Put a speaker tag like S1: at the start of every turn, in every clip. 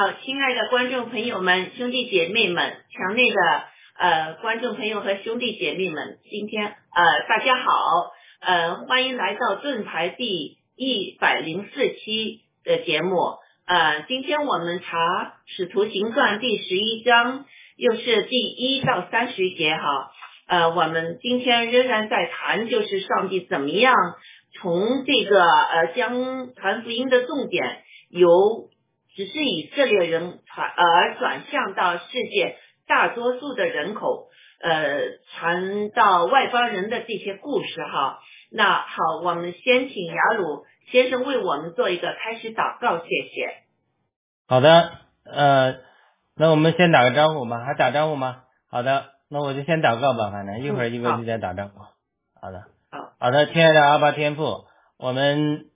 S1: 好，亲爱的观众朋友们、兄弟姐妹们，墙内的呃观众朋友和兄弟姐妹们，今天呃大家好，呃欢迎来到盾牌第一百零四期的节目。呃，今天我们查《使徒行传》第十一章，又是第一到三十节哈。呃，我们今天仍然在谈，就是上帝怎么样从这个呃将传福音的重点由只是以色列人传而转向到世界大多数的人口，呃传到外邦人的这些故事哈。那好，我们先请雅鲁先生为我们做一个开始祷告，谢谢。
S2: 好的，呃，那我们先打个招呼吧，还打招呼吗？好的，那我就先祷告吧，反正一会儿一个就再打招呼。好的，
S1: 好，
S2: 好的，亲爱的阿巴天父，我们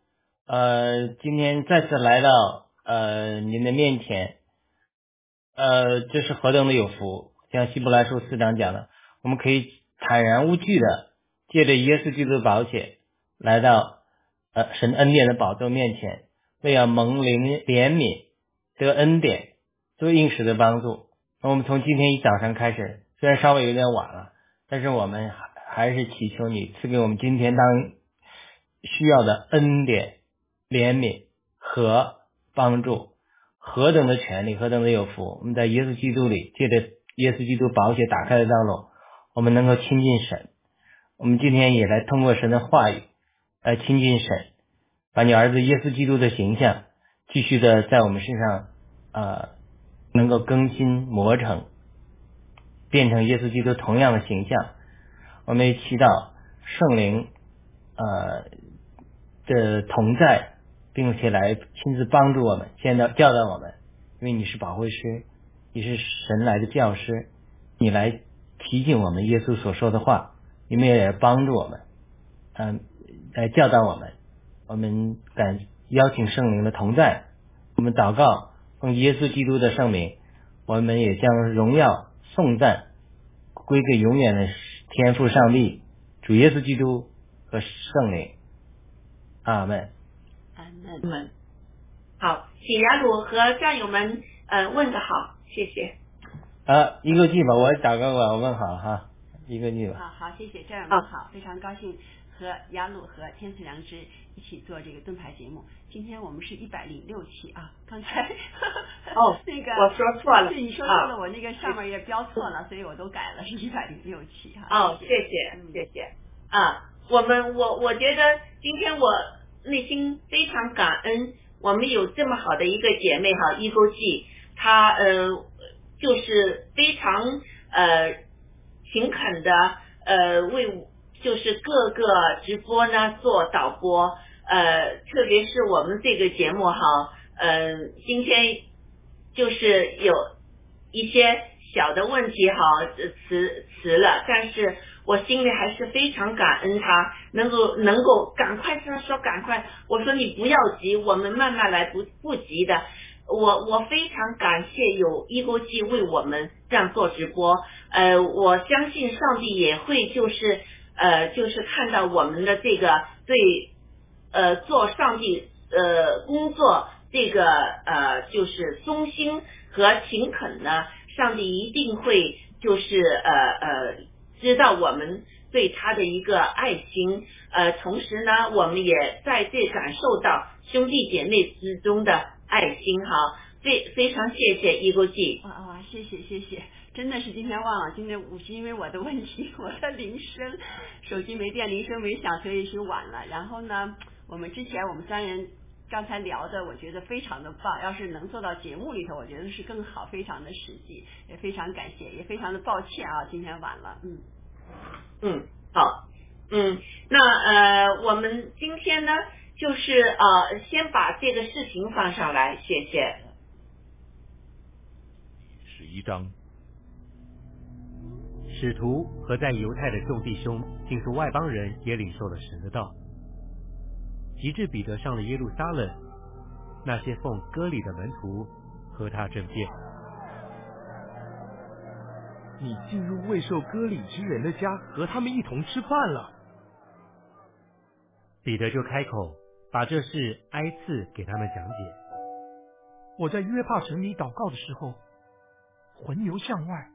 S2: 呃今天再次来到呃您的面前，呃，这是何等的有福！像希伯来书四章讲的，我们可以坦然无惧的借着耶稣基督的宝血来到呃神恩典的宝座面前，为要蒙灵怜悯。得恩典，得应时的帮助。那我们从今天一早上开始，虽然稍微有点晚了，但是我们还还是祈求你赐给我们今天当需要的恩典、怜悯和帮助。何等的权利，何等的有福！我们在耶稣基督里，借着耶稣基督宝血打开的道路，我们能够亲近神。我们今天也来通过神的话语来亲近神，把你儿子耶稣基督的形象。继续的在我们身上，呃，能够更新磨成，变成耶稣基督同样的形象。我们也祈祷圣灵，呃的同在，并且来亲自帮助我们，现在教导我们。因为你是保惠师，你是神来的教师，你来提醒我们耶稣所说的话，你们也来帮助我们，嗯，来教导我们。我们感。邀请圣灵的同在，我们祷告，奉耶稣基督的圣名，我们也将荣耀颂赞归给永远的天父上帝，主耶稣基督和圣灵。阿门。
S1: 阿门。好，请雅鲁和战友们呃问个好，谢谢。
S2: 啊，一个句吧，我祷告吧，我问好哈，一个句吧。
S3: 啊，好，谢谢战友们好，非常高兴和雅鲁和天赐良知。一起做这个盾牌节目，今天我们是一百零六期啊。刚才
S1: 哦，
S3: 那个
S1: 我说错了，
S3: 是你说错了，我那个上面也标错了，所以我都改了，是一百零六期哈。
S1: 哦，谢谢谢谢啊，我们我我觉得今天我内心非常感恩，我们有这么好的一个姐妹哈，一勾记，她呃就是非常呃勤恳的呃为。就是各个直播呢做导播，呃，特别是我们这个节目哈，嗯，今天就是有一些小的问题哈，迟迟了，但是我心里还是非常感恩他，能够能够赶快他说赶快，我说你不要急，我们慢慢来，不不急的，我我非常感谢有一锅鸡为我们这样做直播，呃，我相信上帝也会就是。呃，就是看到我们的这个对呃做上帝呃工作这个呃就是忠心和勤恳呢，上帝一定会就是呃呃知道我们对他的一个爱心，呃同时呢，我们也在这感受到兄弟姐妹之中的爱心哈，非非常谢谢易国记
S3: 啊啊，谢谢谢谢。真的是今天忘了，今天我是因为我的问题，我的铃声手机没电，铃声没响，所以是晚了。然后呢，我们之前我们三人刚才聊的，我觉得非常的棒。要是能做到节目里头，我觉得是更好，非常的实际，也非常感谢，也非常的抱歉啊，今天晚了，
S1: 嗯嗯，好，嗯，那呃，我们今天呢，就是呃，先把这个视频放上来，谢谢。
S4: 十一章。使徒和在犹太的众弟兄，竟是外邦人，也领受了神的道。及至彼得上了耶路撒冷，那些奉割礼的门徒和他争辩：“
S5: 你进入未受割礼之人的家，和他们一同吃饭了。”
S4: 彼得就开口，把这事挨次给他们讲解。
S5: 我在约帕城里祷告的时候，魂游向外，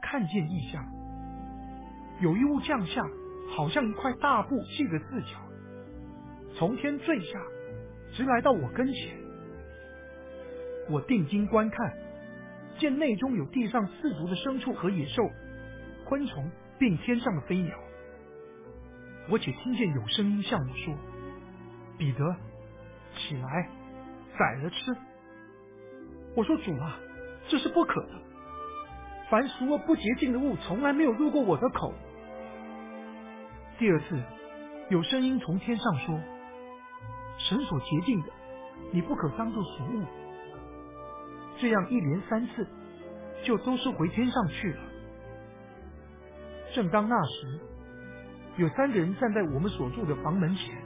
S5: 看见异象，有一物降下，好像一块大布系着四角，从天坠下，直来到我跟前。我定睛观看，见内中有地上四足的牲畜和野兽、昆虫，并天上的飞鸟。我且听见有声音向我说：“彼得，起来，宰了吃。”我说：“主啊，这是不可的。凡俗而不洁净的物，从来没有入过我的口。”第二次，有声音从天上说：“神所洁净的，你不可当作俗物。”这样一连三次，就都是回天上去了。正当那时，有三个人站在我们所住的房门前，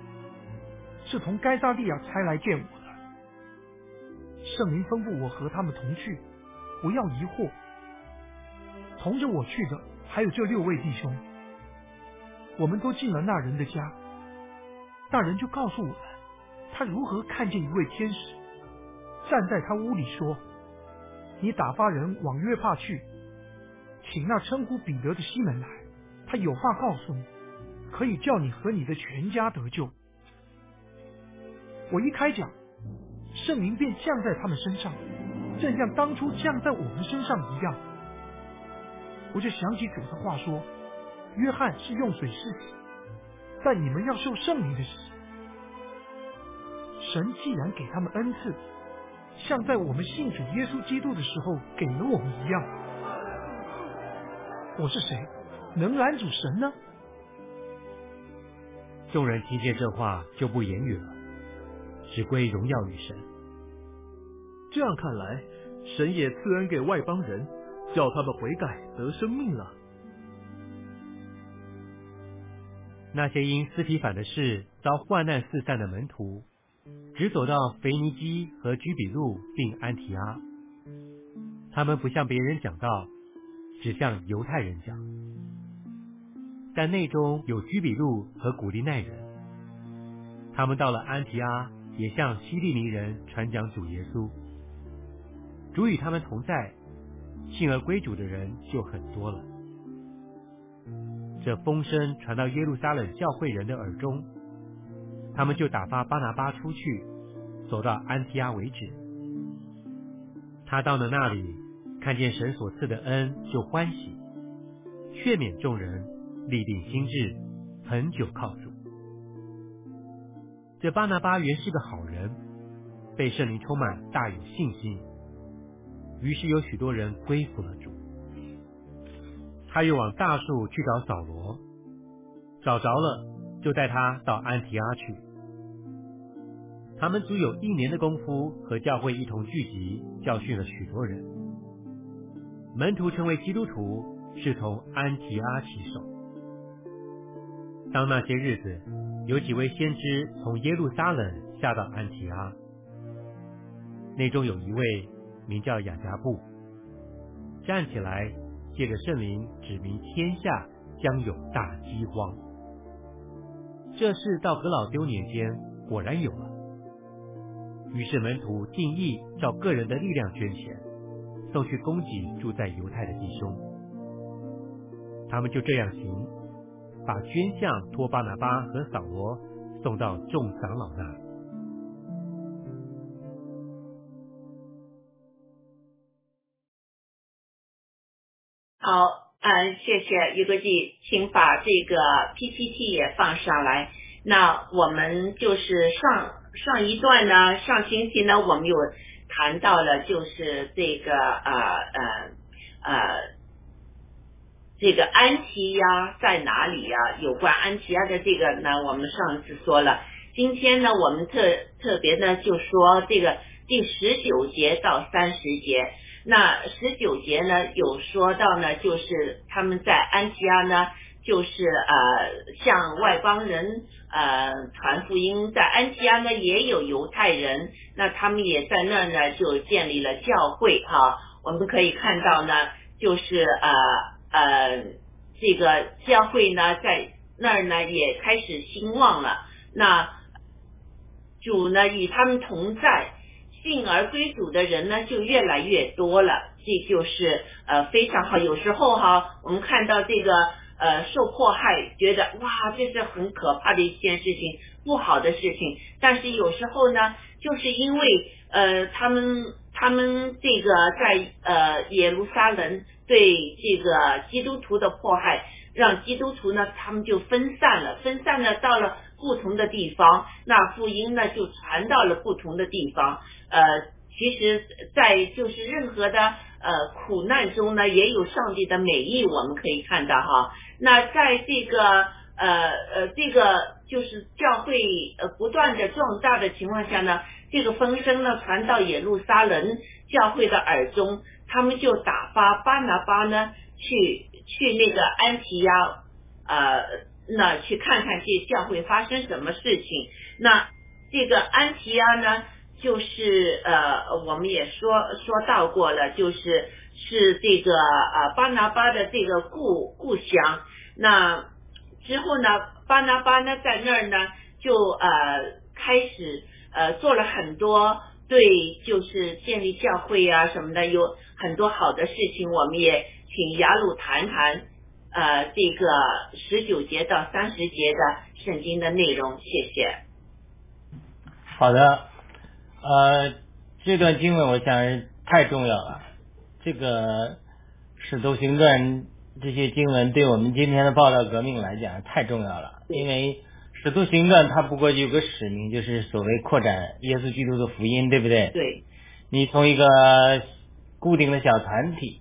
S5: 是从该萨利亚差来见我的。圣灵吩咐我和他们同去，不要疑惑。同着我去的还有这六位弟兄，我们都进了那人的家。那人就告诉我们，他如何看见一位天使站在他屋里说：“你打发人往约帕去，请那称呼彼得的西门来，他有话告诉你，可以叫你和你的全家得救。”我一开讲。圣灵便降在他们身上，正像当初降在我们身上一样。我就想起主的话说：“约翰是用水施洗，但你们要受圣灵的洗。”神既然给他们恩赐，像在我们信主耶稣基督的时候给了我们一样，我是谁，能拦阻神呢？
S4: 众人听见这话，就不言语了。只归荣耀与神。
S6: 这样看来，神也赐恩给外邦人，叫他们悔改得生命了。
S4: 那些因斯提反的事遭患难四散的门徒，只走到腓尼基和居比路并安提阿。他们不向别人讲道，只向犹太人讲。但内中有居比路和古利奈人，他们到了安提阿。也向希利尼人传讲主耶稣，主与他们同在，信而归主的人就很多了。这风声传到耶路撒冷教会人的耳中，他们就打发巴拿巴出去，走到安提阿为止。他到了那里，看见神所赐的恩，就欢喜，劝勉众人，立定心志，很久靠主。这巴拿巴原是个好人，被圣灵充满，大有信心。于是有许多人归服了主。他又往大树去找扫罗，找着了，就带他到安提阿去。他们足有一年的功夫，和教会一同聚集，教训了许多人。门徒成为基督徒，是从安提阿起手。当那些日子。有几位先知从耶路撒冷下到安提阿，内中有一位名叫雅加布，站起来借着圣灵指明天下将有大饥荒。这事到格老丢年间果然有了，于是门徒定义照个人的力量捐钱，送去供给住在犹太的弟兄，他们就这样行。把捐项托巴拿巴和扫罗送到众长老那。
S1: 谢谢于国际，请把这个 PPT 也放上来。那我们就是上上一段呢，上星期呢，我们有谈到了，就是这个呃呃呃。这个安琪亚在哪里呀？有关安琪亚的这个呢，我们上次说了。今天呢，我们特特别呢就说这个第十九节到三十节。那十九节呢有说到呢，就是他们在安提亚呢，就是呃向外邦人呃传福音。在安提亚呢也有犹太人，那他们也在那呢就建立了教会哈。我们可以看到呢，就是呃。呃，这个教会呢，在那儿呢也开始兴旺了。那主呢与他们同在，进而归主的人呢就越来越多了，这就是呃非常好。有时候哈，我们看到这个呃受迫害，觉得哇这是很可怕的一件事情，不好的事情。但是有时候呢，就是因为呃他们他们这个在呃耶路撒冷对这个基督徒的迫害，让基督徒呢他们就分散了，分散了到了。不同的地方，那福音呢就传到了不同的地方。呃，其实，在就是任何的呃苦难中呢，也有上帝的美意，我们可以看到哈。那在这个呃呃这个就是教会呃不断的壮大的情况下呢，这个风声呢传到耶路撒冷教会的耳中，他们就打发巴拿巴呢去去那个安提亚呃。那去看看这教会发生什么事情。那这个安提阿呢，就是呃，我们也说说到过了，就是是这个呃巴拿巴的这个故故乡。那之后呢，巴拿巴呢在那儿呢，就呃开始呃做了很多对，就是建立教会啊什么的，有很多好的事情。我们也请雅鲁谈谈。呃，这个十九节到三十节的圣经的内容，谢谢。
S2: 好的，呃，这段经文我想太重要了。这个使徒行传这些经文对我们今天的报道革命来讲太重要了，因为使徒行传它不过有个使命，就是所谓扩展耶稣基督的福音，对不对？
S1: 对。
S2: 你从一个固定的小团体。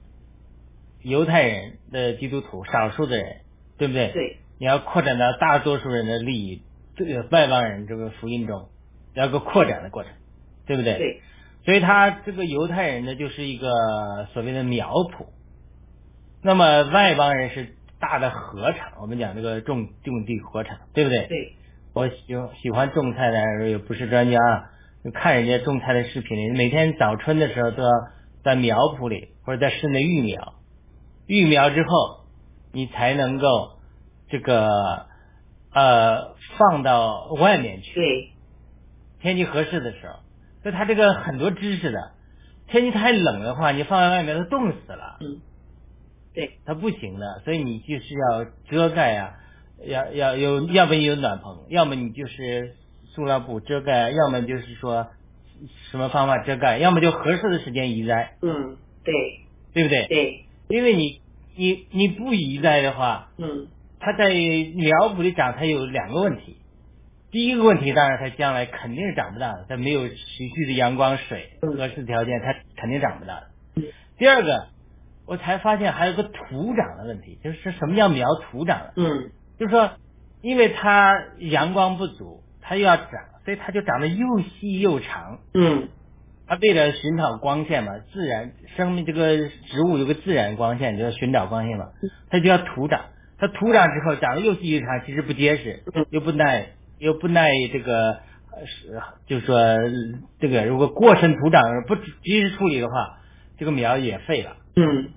S2: 犹太人的基督徒，少数的人，对不对？
S1: 对。
S2: 你要扩展到大多数人的利益，这个外邦人这个福音中，要个扩展的过程，对不对？
S1: 对。
S2: 所以他这个犹太人呢，就是一个所谓的苗圃。那么外邦人是大的禾场，我们讲这个种种地禾场，对不对？
S1: 对。
S2: 我喜喜欢种菜的，也不是专家，看人家种菜的视频，每天早春的时候都要在苗圃里或者在室内育苗。育苗之后，你才能够这个呃放到外面去。
S1: 对，
S2: 天气合适的时候，所以它这个很多知识的。天气太冷的话，你放在外面都冻死了。
S1: 嗯，对，
S2: 它不行的，所以你就是要遮盖啊，要要有，要么有暖棚，要么你就是塑料布遮盖，要么就是说什么方法遮盖，要么就合适的时间移栽。
S1: 嗯，对，
S2: 对不对？
S1: 对。
S2: 因为你你你不移栽的话，
S1: 嗯，
S2: 它在苗圃里长，它有两个问题。第一个问题，当然它将来肯定是长不大的，它没有持续的阳光、水合适条件，它肯定长不大的。第二个，我才发现还有个土长的问题，就是什么叫苗土长的？
S1: 嗯，
S2: 就是说，因为它阳光不足，它又要长，所以它就长得又细又长。
S1: 嗯。
S2: 它为了寻找光线嘛，自然生命这个植物有个自然光线，就要寻找光线嘛，它就要土长。它土长之后长得又细又长，其实不结实，又不耐，又不耐这个是，就是说这个如果过深土长不及时处理的话，这个苗也废了。
S1: 嗯。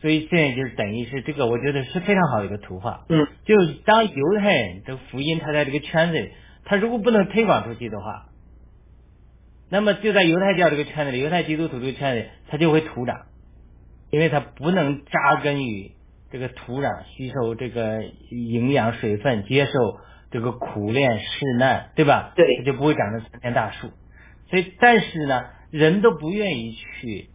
S2: 所以现在就是等于是这个，我觉得是非常好的一个图画。
S1: 嗯。
S2: 就当犹太人的福音，他在这个圈子里，他如果不能推广出去的话。那么就在犹太教这个圈子里，犹太基督徒这个圈子里，它就会土长，因为它不能扎根于这个土壤，吸收这个营养水分，接受这个苦练试难，对吧？
S1: 对，
S2: 它就不会长成参天大树。所以，但是呢，人都不愿意去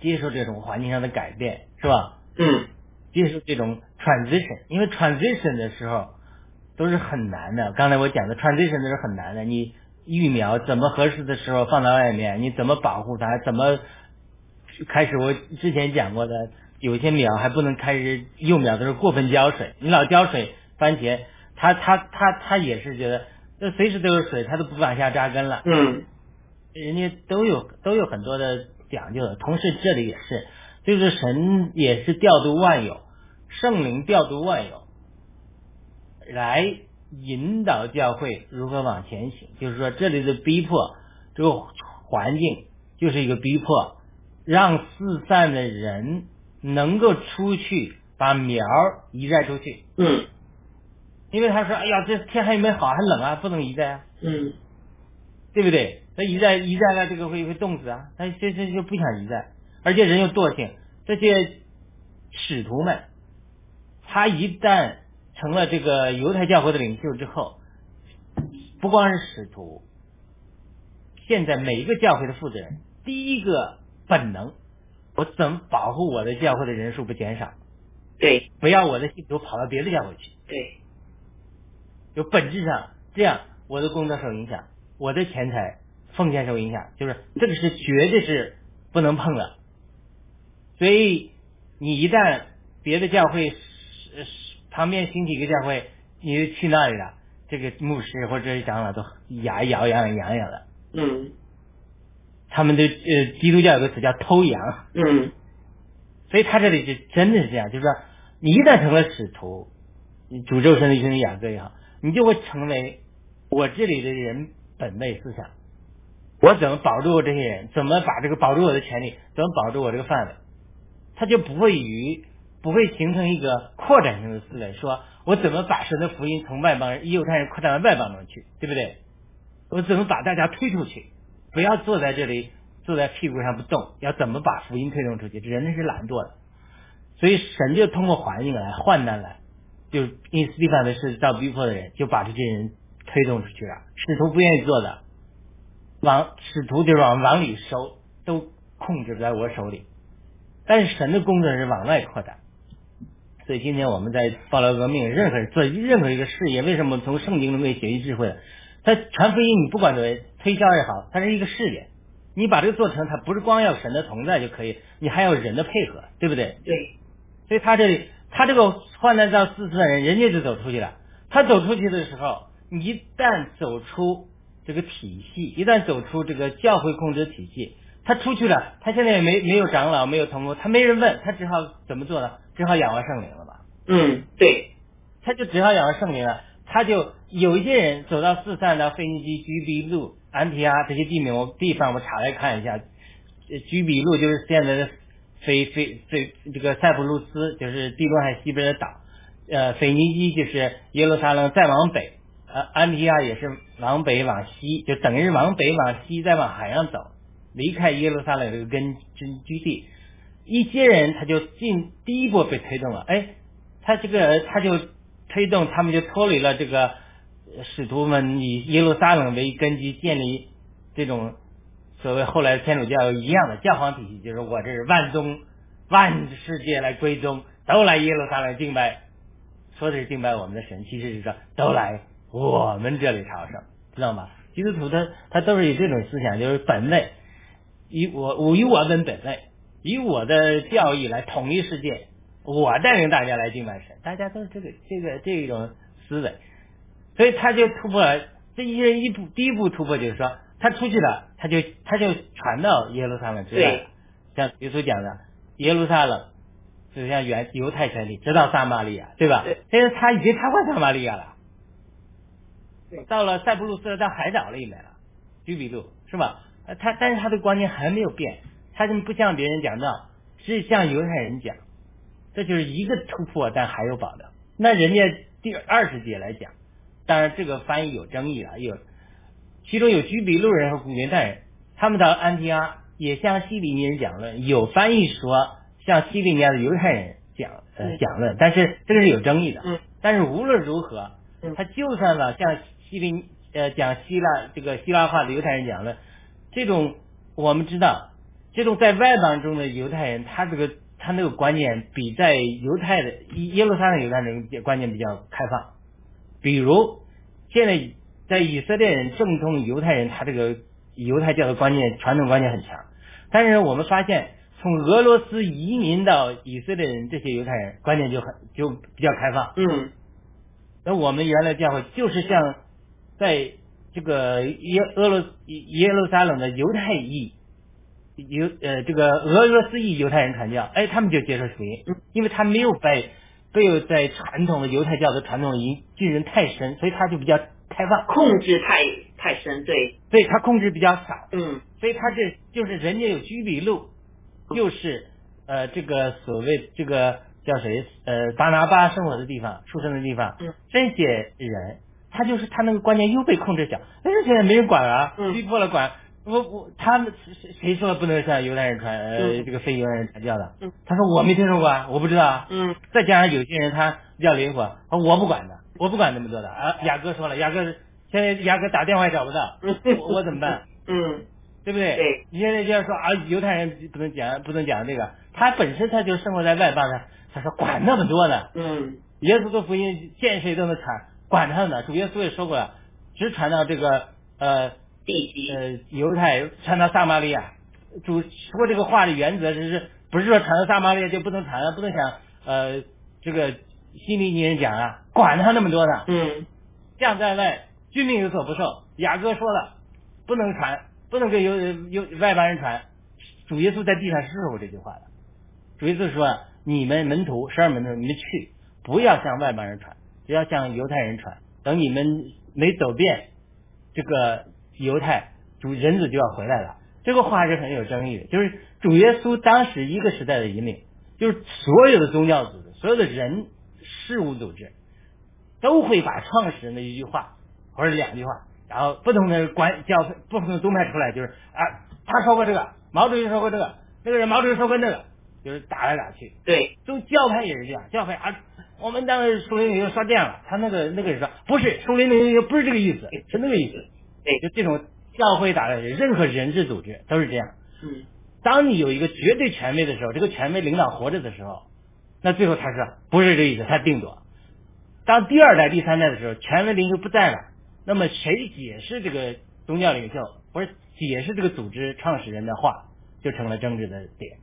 S2: 接受这种环境上的改变，是吧？
S1: 嗯。
S2: 接受这种 transition，因为 transition 的时候都是很难的。刚才我讲的 transition 都是很难的，你。育苗怎么合适的时候放在外面？你怎么保护它？怎么开始？我之前讲过的，有些苗还不能开始幼苗的时候过分浇水。你老浇水，番茄它它它它也是觉得，那随时都有水，它都不往下扎根了。
S1: 嗯，
S2: 人家都有都有很多的讲究的。同时这里也是，就是神也是调度万有，圣灵调度万有来。引导教会如何往前行，就是说这里的逼迫，这个环境就是一个逼迫，让四散的人能够出去把苗移栽出去。
S1: 嗯，
S2: 因为他说，哎呀，这天还没好，还冷啊，不能移栽啊，
S1: 嗯。
S2: 对不对？他移栽移栽了，这个会会冻死啊，他这这就不想移栽，而且人又惰性，这些使徒们，他一旦成了这个犹太教会的领袖之后，不光是使徒，现在每一个教会的负责人，第一个本能，我怎么保护我的教会的人数不减少？
S1: 对
S2: 不要我的信徒跑到别的教会去。
S1: 对
S2: 就本质上这样，我的工作受影响，我的钱财奉献受影响，就是这个是绝对是不能碰的。所以你一旦别的教会呃旁边新起一个教会，你就去那里了，这个牧师或者长老都牙咬痒痒痒的。
S1: 嗯
S2: 他们的呃基督教有个词叫偷羊，
S1: 嗯
S2: 所以他这里就真的是这样，就是说你一旦成了使徒，你诅咒神的兄弟雅各也好，你就会成为我这里的人本位思想。我怎么保住我这些人？怎么把这个保住我的权利？怎么保住我这个范围？他就不会与不会形成一个扩展性的思维，说我怎么把神的福音从外邦人、犹太人扩展到外邦人去，对不对？我怎么把大家推出去？不要坐在这里坐在屁股上不动，要怎么把福音推动出去？这人是懒惰的，所以神就通过环境来患难来，就因斯蒂凡的是到逼迫的人，就把这些人推动出去了。使徒不愿意做的，往使徒就往往里收，都控制在我手里。但是神的工作是往外扩展，所以今天我们在报道革命，任何做任何一个事业，为什么从圣经中可以学习智慧的？他传福音，你不管作为推销也好，它是一个事业。你把这个做成，它不是光要神的同在就可以，你还要人的配合，对不对？
S1: 对
S2: 所以他这里，他这个患难到四次的人，人家就走出去了。他走出去的时候，你一旦走出这个体系，一旦走出这个教会控制体系，他出去了，他现在也没没有长老，没有同工，他没人问，他只好怎么做呢？只好仰望圣灵了吧？
S1: 嗯对
S2: 他就只好仰望圣灵了。他就有一些人走到四散到腓尼基、居比路、安提阿这些地名，我地方我查来看一下。呃居比路就是现在的腓腓腓这个塞浦路斯，就是地中海西边的岛。呃，腓尼基就是耶路撒冷再往北，呃，安提阿也是往北往西，就等于是往北往西再往海上走，离开耶路撒冷这个根根据地。一些人他就进第一波被推动了，哎，他这个他就推动他们就脱离了这个使徒们以耶路撒冷为根基建立这种所谓后来天主教一样的教皇体系，就是我这是万宗万世界来归宗，都来耶路撒冷敬拜，说的是敬拜我们的神，其实是说都来我们这里朝圣，知道吗？基督徒他他都是以这种思想，就是本位，以我我以我本本位，以我的教义来统一世界，我带领大家来敬拜神，大家都是这个这个这种思维，所以他就突破了这一人一步，第一步突破就是说他出去了，他就他就传到耶路撒冷之外
S1: 对，
S2: 像耶稣讲的，耶路撒冷就像原犹太权利，直到撒玛利亚，对吧？
S1: 对
S2: 但是他已经超过撒玛利亚了
S1: 对，
S2: 到了塞浦路斯，到海岛里面了，居比路是吧？呃他但是他的观念还没有变，他就不向别人讲道，是向犹太人讲，这就是一个突破，但还有保留。那人家第二十节来讲，当然这个翻译有争议了，有其中有居比路人和古列代人，他们到安提阿也向西里尼人讲论，有翻译说向西里尼亚的犹太人讲呃
S1: 嗯
S2: 讲论，但是这个是有争议的。
S1: 嗯
S2: 但是无论如何，
S1: 嗯
S2: 他就算了向西里呃讲希腊这个希腊化的犹太人讲论，这种我们知道，这种在外邦中的犹太人，他这个他那个观念比在犹太的耶路撒冷犹太人观念比较开放。比如现在在以色列人正宗犹太人，他这个犹太教的观念传统观念很强，但是我们发现从俄罗斯移民到以色列人这些犹太人观念就很就比较开放。
S1: 嗯
S2: 那我们原来教会就是像在这个耶俄罗耶路撒冷的犹太裔犹呃这个俄罗斯裔犹太人传教，哎，他们就接受福音，因为他没有被被在传统的犹太教的传统引进人太深，所以他就比较开放，
S1: 控制太太深，对，
S2: 所以他控制比较少，
S1: 嗯。
S2: 所以他这就是人家有居比路，又是呃这个所谓这个叫谁呃巴拿巴生活的地方，出生的地方，
S1: 嗯。
S2: 这些人他就是他那个观念又被控制下，但是现在没人管了，
S1: 嗯
S2: 逼迫了管。我我他们谁谁说不能向犹太人传呃、
S1: 嗯
S2: 这个非犹太人传教的？
S1: 嗯
S2: 他说我没听说过啊，我不知道啊。
S1: 嗯
S2: 再加上有些人他比较灵活，他我不管的，我不管那么多的啊。雅哥说了，雅哥现在雅哥打电话也找不到，
S1: 嗯
S2: 我我怎么办？
S1: 嗯
S2: 对不对？
S1: 对。
S2: 你现在就要说啊，犹太人不能讲不能讲这个，他本身他就生活在外邦的，他说管那么多呢。
S1: 嗯
S2: 耶稣的福音见谁都能传，管他呢。主耶稣也说过了，只传到这个呃
S1: 地
S2: 呃犹太，传到撒玛利亚。主说这个话的原则是不是说传到撒玛利亚就不能传了，不能想呃这个希利尼人讲啊，管他那么多呢。
S1: 嗯
S2: 将在外，君命有所不受。雅各说了，不能传，不能给犹犹外邦人传。主耶稣在地上是说过这句话的。主耶稣说：“你们门徒十二门徒，你们去，不要向外邦人传，只要向犹太人传。等你们没走遍这个犹太，主人子就要回来了。”这个话是很有争议的，就是主耶稣当时一个时代的引领，就是所有的宗教组织、所有的人事务组织，都会把创始人的一句话或者两句话，然后不同的关教不同的宗派出来，就是啊，他说过这个，毛主席说过这个，那个人毛主席说过那个，就是打来打去。
S1: 对
S2: 就教派也是这样，教派啊，我们当时树林领袖说这样了，他那个那个人说不是，树林领袖不是这个意思，是那个意思。
S1: 对
S2: 就这种教会打来，任何人治组织都是这样。
S1: 嗯
S2: 当你有一个绝对权威的时候，这个权威领导活着的时候，那最后他说不是这个意思，他定夺。当第二代、第三代的时候，权威领袖不在了，那么谁解释这个宗教领袖，或者解释这个组织创始人的话，就成了政治的点。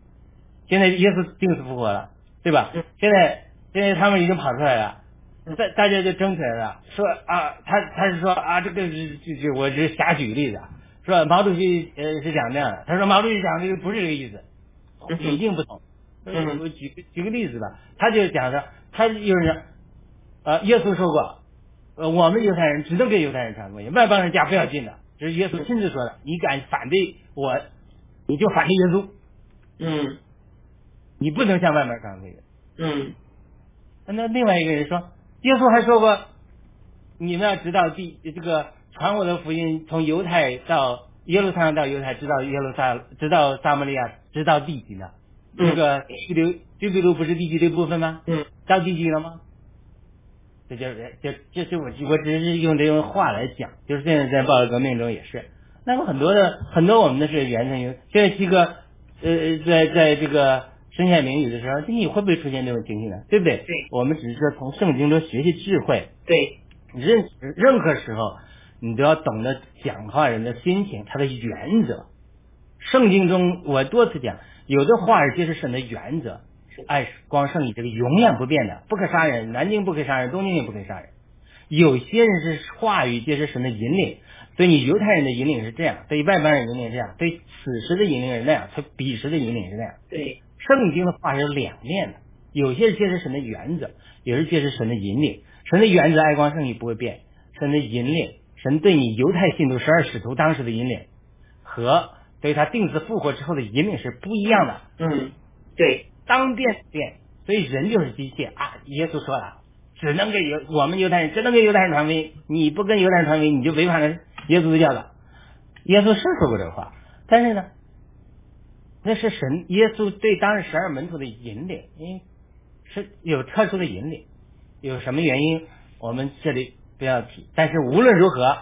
S2: 现在耶稣定死复活了，对吧
S1: 嗯？
S2: 现在现在他们已经跑出来了
S1: 嗯，
S2: 大大家就争起来了，说啊，他他是说啊，这个是就就我只是瞎举例子啊，说毛主席呃是讲这样的，他说毛主席讲这个不是这个意思，
S1: 嗯
S2: 语境不同。
S1: 嗯
S2: 我举个举个例子吧，他就讲说，他有人说，呃，耶稣说过，呃，我们犹太人只能给犹太人传福音，外邦人家不要进的，这是耶稣亲自说的。你敢反对我，你就反对耶稣，
S1: 嗯
S2: 你不能向外面传福音。
S1: 嗯
S2: 那另外一个人说，耶稣还说过，你们要知道地这个传我的福音，从犹太到耶路撒冷到犹太，直到耶路撒直到撒玛利亚，直到地极呢。
S1: 嗯
S2: 这个居留居比路不是地极的一部分吗？
S1: 嗯
S2: 到地极了吗？这就是这这是我我只是用这种话来讲，就是现在在暴力革命中也是。那么很多的很多我们的是原生于现在七哥呃在在这个身陷囹圄的时候，你会不会出现这种情形呢？对不对？
S1: 对
S2: 我们只是说从圣经中学习智慧，
S1: 对
S2: 任任何时候你都要懂得讲话人的心情，他的原则。圣经中我多次讲，有的话语就是神的原则，爱光圣义这个永远不变的，不可杀人，南京不可杀人，东京也不可杀人。有些人是话语皆是神的引领，对你犹太人的引领是这样，对外邦人引领是这样，对此时的引领是那样，对彼时的引领是那样。
S1: 对
S2: 圣经的话是两面的，有些是揭示神的原则，有些是揭示神的引领。神的原则爱光圣义不会变，神的引领，神对你犹太信徒十二使徒当时的引领，和对他定死复活之后的引领是不一样的。
S1: 嗯对
S2: 当变变，所以人就是机械啊！耶稣说了，只能给犹我们犹太人只能给犹太人传福音，你不跟犹太人传福音，你就违反了耶稣的教导。耶稣是说过这话，但是呢，那是神耶稣对当时十二门徒的引领，因为是有特殊的引领，有什么原因我们这里不要提。但是无论如何，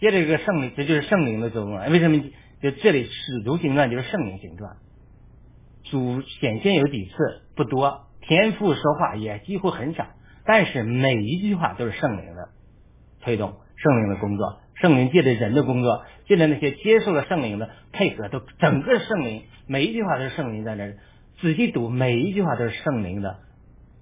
S2: 接着一个圣灵，这就是圣灵的作用。为什么就这里使徒行传就是圣灵行传？主显现有几次不多，天父说话也几乎很少，但是每一句话都是圣灵的推动，圣灵的工作，圣灵借着人的工作，借着那些接受了圣灵的配合，都整个圣灵每一句话都是圣灵在那儿，仔细读每一句话都是圣灵的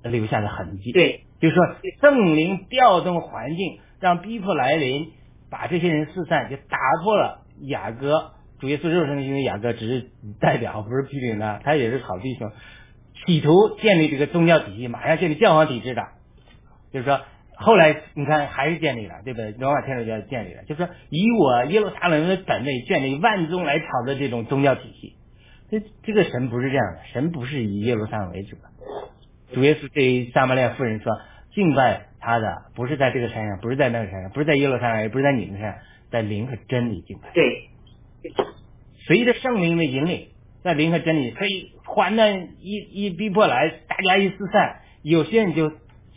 S2: 留下的痕迹。
S1: 对
S2: 就是说圣灵调动环境，让逼迫来临，把这些人四散，就打破了雅各。主耶稣肉身的因为雅各只是代表，不是批评他，他也是好弟兄，企图建立这个宗教体系，马上建立教皇体制的。就是说，后来你看还是建立了，对不对？罗马天主教建立了，就是说以我耶路撒冷的本位建立万宗来朝的这种宗教体系。这这个神不是这样的，神不是以耶路撒冷为主的，主耶稣对撒玛利亚妇人说，敬拜他的不是在这个山上，不是在那个山上，不是在耶路撒冷，也不是在你们山上，在灵和真理敬拜。
S1: 对，
S2: 随着圣灵的引领，在灵和真理，可以患难一一逼迫来，大家一四散，有些人就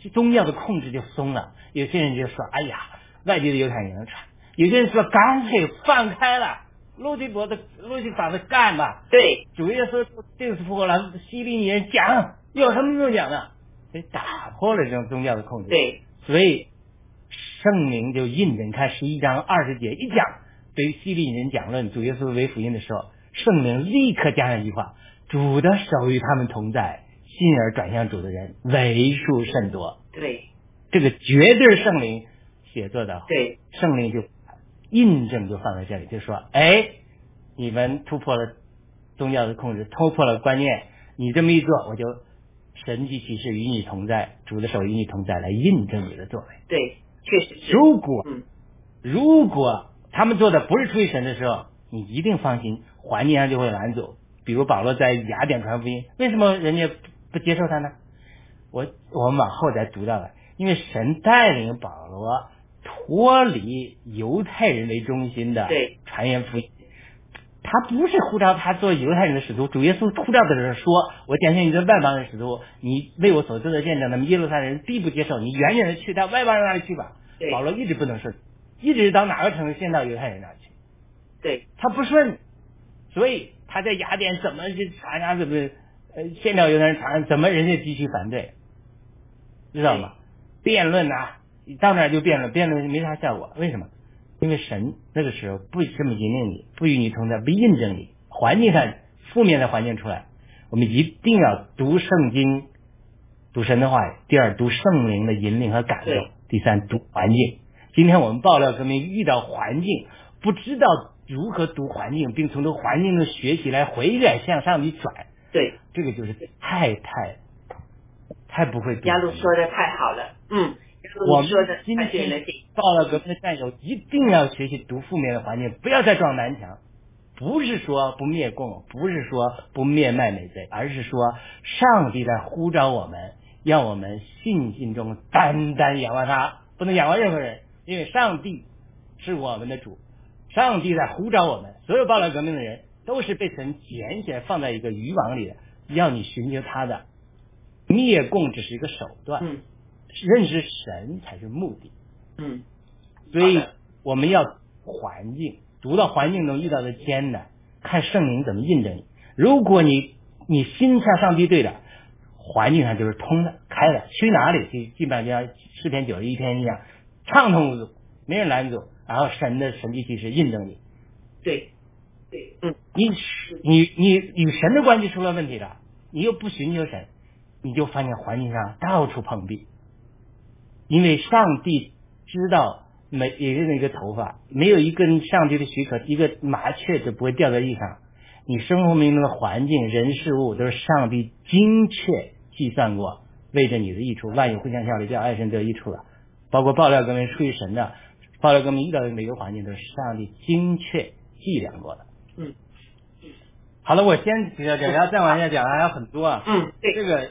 S2: 宗教的控制就松了，有些人就说，哎呀，外地的犹太人也能传，有些人说干脆放开了，路地伯的路地法的干吧，
S1: 对，
S2: 主耶稣定死复活了，希利尼人讲有什么不用讲的？所以打破了这种宗教的控制。，
S1: 对，
S2: 所以圣灵就印证，看十一章二十节一讲，对于希利尼人讲论主耶稣为福音的时候，圣灵立刻加上一句话：主的手与他们同在，信而转向主的人为数甚多。
S1: 对，
S2: 这个绝对是圣灵写作的，
S1: 对，
S2: 圣灵就印证就放在这里，就说，哎，你们突破了宗教的控制，突破了观念，你这么一做，我就神迹启示与你同在，主的手与你同在，来印证你的作为。
S1: 对，确实是。
S2: 如果
S1: 嗯，
S2: 如果他们做的不是出于神的时候，你一定放心，环境上就会拦阻。比如保罗在雅典传福音，为什么人家不不接受他呢？我我们往后再读到了，因为神带领保罗脱离犹太人为中心的
S1: 对
S2: 传言福音。他不是呼召他做犹太人的使徒，主耶稣呼召的时候说：“我拣选你做外邦人使徒，你为我所做的见证，那么耶路撒冷人必不接受，你远远的去到外邦人那里去吧。”保罗一直不能顺，一直到哪个城市，先到犹太人那儿去，
S1: 对，
S2: 他不顺，所以他在雅典怎么去传啊？怎么呃，先到犹太人传，怎么人家继续反对，知道吗？辩论呐、你到那儿就辩论，辩论没啥效果，为什么？因为神那个时候不这么引领你，不与你同在，不印证你，环境上负面的环境出来，我们一定要读圣经，读神的话语；第二，读圣灵的引领和感动；第三，读环境。今天我们爆料革命遇到环境，不知道如何读环境，并从这个环境中学习来回转向上去转，
S1: 对，
S2: 这个就是太太太不会读
S1: 雅鲁说的太好了，嗯，
S2: 我们
S1: 说的
S2: 今天报了革命的战友一定要学习读负面的环境，不要再撞南墙。不是说不灭共，不是说不灭卖美贼，而是说上帝在呼召我们，让我们信心中单单仰望他，不能仰望任何人，因为上帝是我们的主，上帝在呼召我们。所有报了革命的人都是被神拣选放在一个渔网里的，要你寻求他的。灭共只是一个手段，
S1: 嗯
S2: 认识神才是目的。
S1: 嗯，
S2: 所以我们要环境，读到环境中遇到的艰难，看圣灵怎么印证你。如果你你心向上帝对的，环境上就是通的、开的，去哪里去，基本上就像诗篇九十一篇一样，畅通无阻，没人拦阻。然后神的神迹启示印证你，
S1: 对，对，嗯，
S2: 你你你与神的关系出了问题了，你又不寻求神，你就发现环境上到处碰壁，因为上帝知道每一个人的一个头发，没有一根上帝的许可，一个麻雀就不会掉在地上。你生活中的环境、人事物都是上帝精确计算过，为着你的益处，万有互相效力，叫爱神得益处了。包括爆料革命出于神的，爆料革命遇到的每个环境都是上帝精确计量过的。
S1: 嗯，
S2: 好了，我先提到这，然后再往下讲还有很多啊。
S1: 嗯，对，
S2: 这个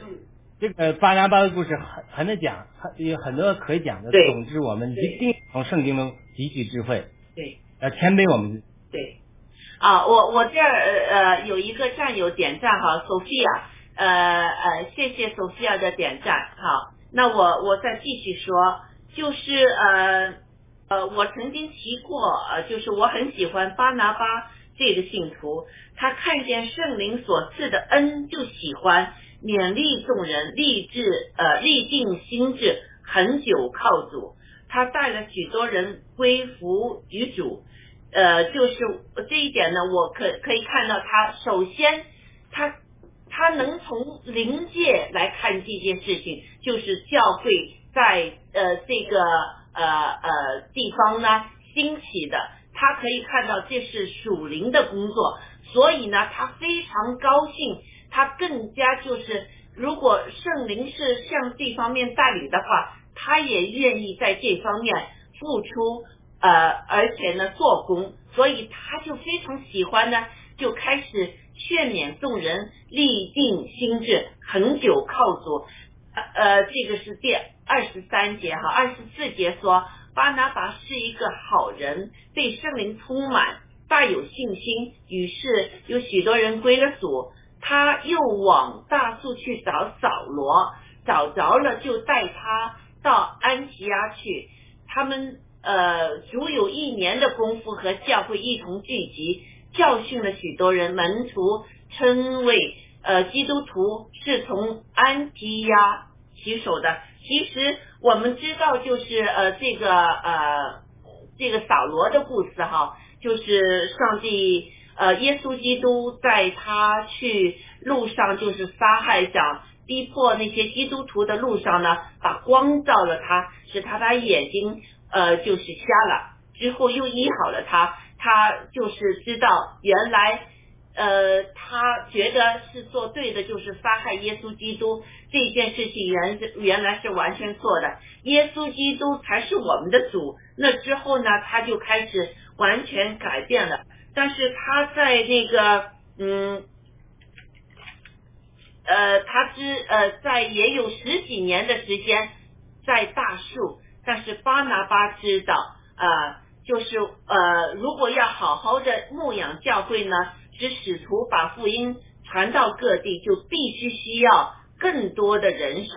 S2: 这个巴拿巴的故事很很难讲，很有很多可以讲的。
S1: 对
S2: 总之，我们一定从圣经中汲取智慧，
S1: 对。
S2: 呃谦卑我们。
S1: 对，啊，我我这儿呃有一个战友点赞哈，Sophia，呃呃，谢谢 Sophia 的点赞，好，那我我再继续说，就是呃呃，我曾经提过，呃，就是我很喜欢巴拿巴这个信徒，他看见圣灵所赐的恩就喜欢，勉励众人，立志呃立定心志，恒久靠主，他带了许多人归服于主。呃，就是这一点呢，我可可以看到他首先他他能从灵界来看这件事情，就是教会在呃这个呃呃地方呢兴起的，他可以看到这是属灵的工作，所以呢，他非常高兴，他更加就是如果圣灵是向这方面带领的话，他也愿意在这方面付出。呃，而且呢，做工，所以他就非常喜欢呢，就开始劝勉众人立定心志，恒久靠主。呃，这个是第二十三节哈，二十四节说巴拿巴是一个好人，被圣灵充满，大有信心，于是有许多人归了主。他又往大树去找扫罗，找着了就带他到安提亚去。他们呃足有一年的功夫和教会一同聚集，教训了许多人，门徒称为呃基督徒是从安提亚起手的。其实我们知道，就是呃这个呃这个扫罗的故事哈，就是上帝。呃，耶稣基督在他去路上，就是杀害、想逼迫那些基督徒的路上呢，把光照了他，使他把眼睛呃就是瞎了，之后又医好了他，他就是知道原来呃他觉得是做对的，就是杀害耶稣基督这件事情原原来是完全错的，耶稣基督才是我们的主。那之后呢，他就开始完全改变了。但是他在那个嗯呃，他知呃在也有十几年的时间在大树，但是巴拿巴知道啊，就是呃如果要好好的牧养教会呢，使使徒把福音传到各地，就必须需要更多的人手，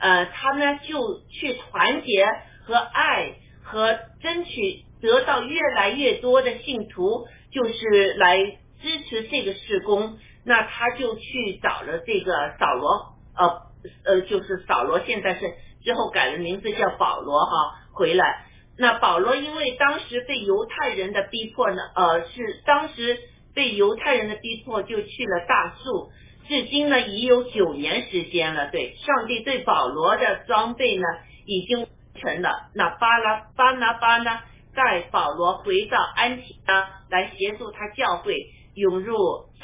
S1: 呃，他呢就去团结和爱和争取得到越来越多的信徒。就是来支持这个事工，那他就去找了这个扫罗，呃呃，就是扫罗现在是之后改了名字叫保罗哈，回来。那保罗因为当时被犹太人的逼迫呢，呃，是当时被犹太人的逼迫，就去了大树，至今呢已有九年时间了。对，上帝对保罗的装备呢已经成了。那巴拉巴拿巴呢？带保罗回到安提阿来协助他教会涌入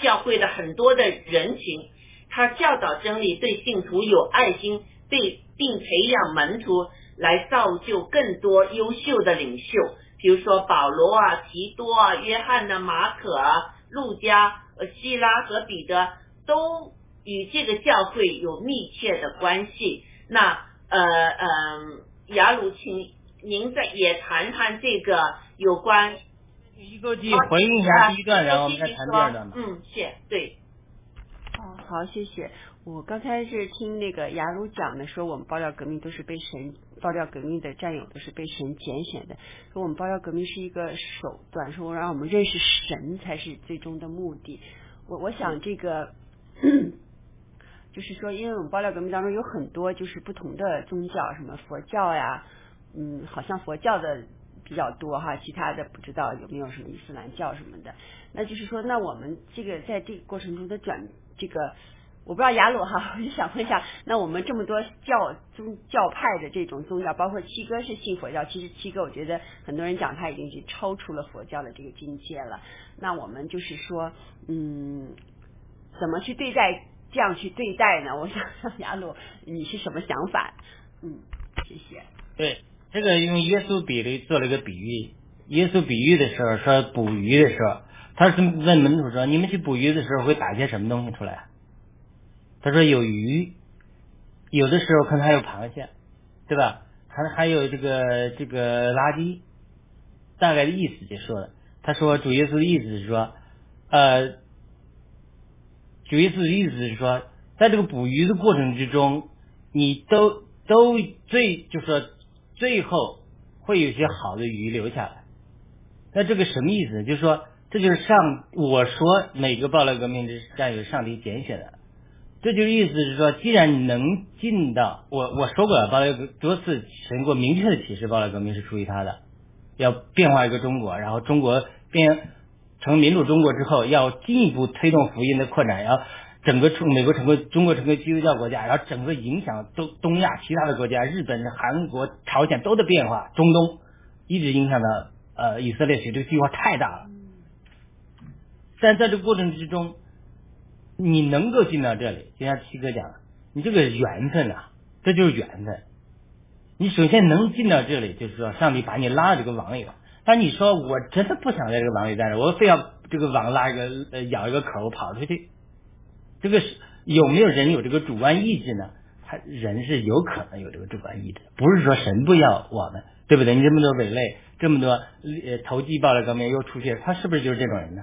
S1: 教会的很多的人群，他教导真理，对信徒有爱心，对并培养门徒来造就更多优秀的领袖，比如说保罗啊、提多啊、约翰呢、马可啊、路加、呃、希拉和彼得都与这个教会有密切的关系。那呃嗯，雅鲁请。您再也谈谈这个有关
S2: 一个记回应一下第一段，然后我们再谈第二段
S1: 嗯，谢对。
S3: 哦，好，谢谢。我刚才是听那个雅鲁讲的，说我们爆料革命都是被神爆料革命的战友都是被神拣选的，说我们爆料革命是一个手段，说让我们认识神才是最终的目的。我我想这个就是说，因为我们爆料革命当中有很多就是不同的宗教，什么佛教呀。嗯，好像佛教的比较多哈，其他的不知道有没有什么伊斯兰教什么的。那就是说，那我们这个在这个过程中的转，这个我不知道雅鲁哈，我就想问一下，那我们这么多教宗教派的这种宗教，包括七哥是信佛教，其实七哥我觉得很多人讲他已经是超出了佛教的这个境界了。那我们就是说，嗯，怎么去对待这样去对待呢？我想雅鲁，你是什么想法？嗯，谢谢。
S2: 对。这个用耶稣比喻做了一个比喻，耶稣比喻的时候说捕鱼的时候，他是问门徒说：“你们去捕鱼的时候会打些什么东西出来？”他说：“有鱼，有的时候可能还有螃蟹，对吧？还还有这个这个垃圾。”大概的意思就说了，他说主耶稣的意思是说，呃，主耶稣的意思是说，在这个捕鱼的过程之中，你都都最就是说。最后会有些好的鱼留下来，那这个什么意思？就是说，这就是上我说每个暴乱革命是战友上帝拣选的，这就是意思是说，既然你能进到我我说过了，暴乱多次神过明确的启示，暴乱革命是出于他的，要变化一个中国，然后中国变成民主中国之后，要进一步推动福音的扩展，要。整个成美国成为中国成为基督教国家，然后整个影响东东亚其他的国家，日本、韩国、朝鲜都在变化，中东一直影响到呃以色列，这个计划太大了。但在这个过程之中，你能够进到这里，就像七哥讲的，你这个缘分啊，这就是缘分。你首先能进到这里，就是说上帝把你拉到这个网里了。但你说我真的不想在这个网里待着，我非要这个网拉一个呃咬一个口跑出去。这个是有没有人有这个主观意志呢？他人是有可能有这个主观意志，不是说神不要我们，对不对？你这么多伪类，这么多呃投机报了革命又出现，他是不是就是这种人呢？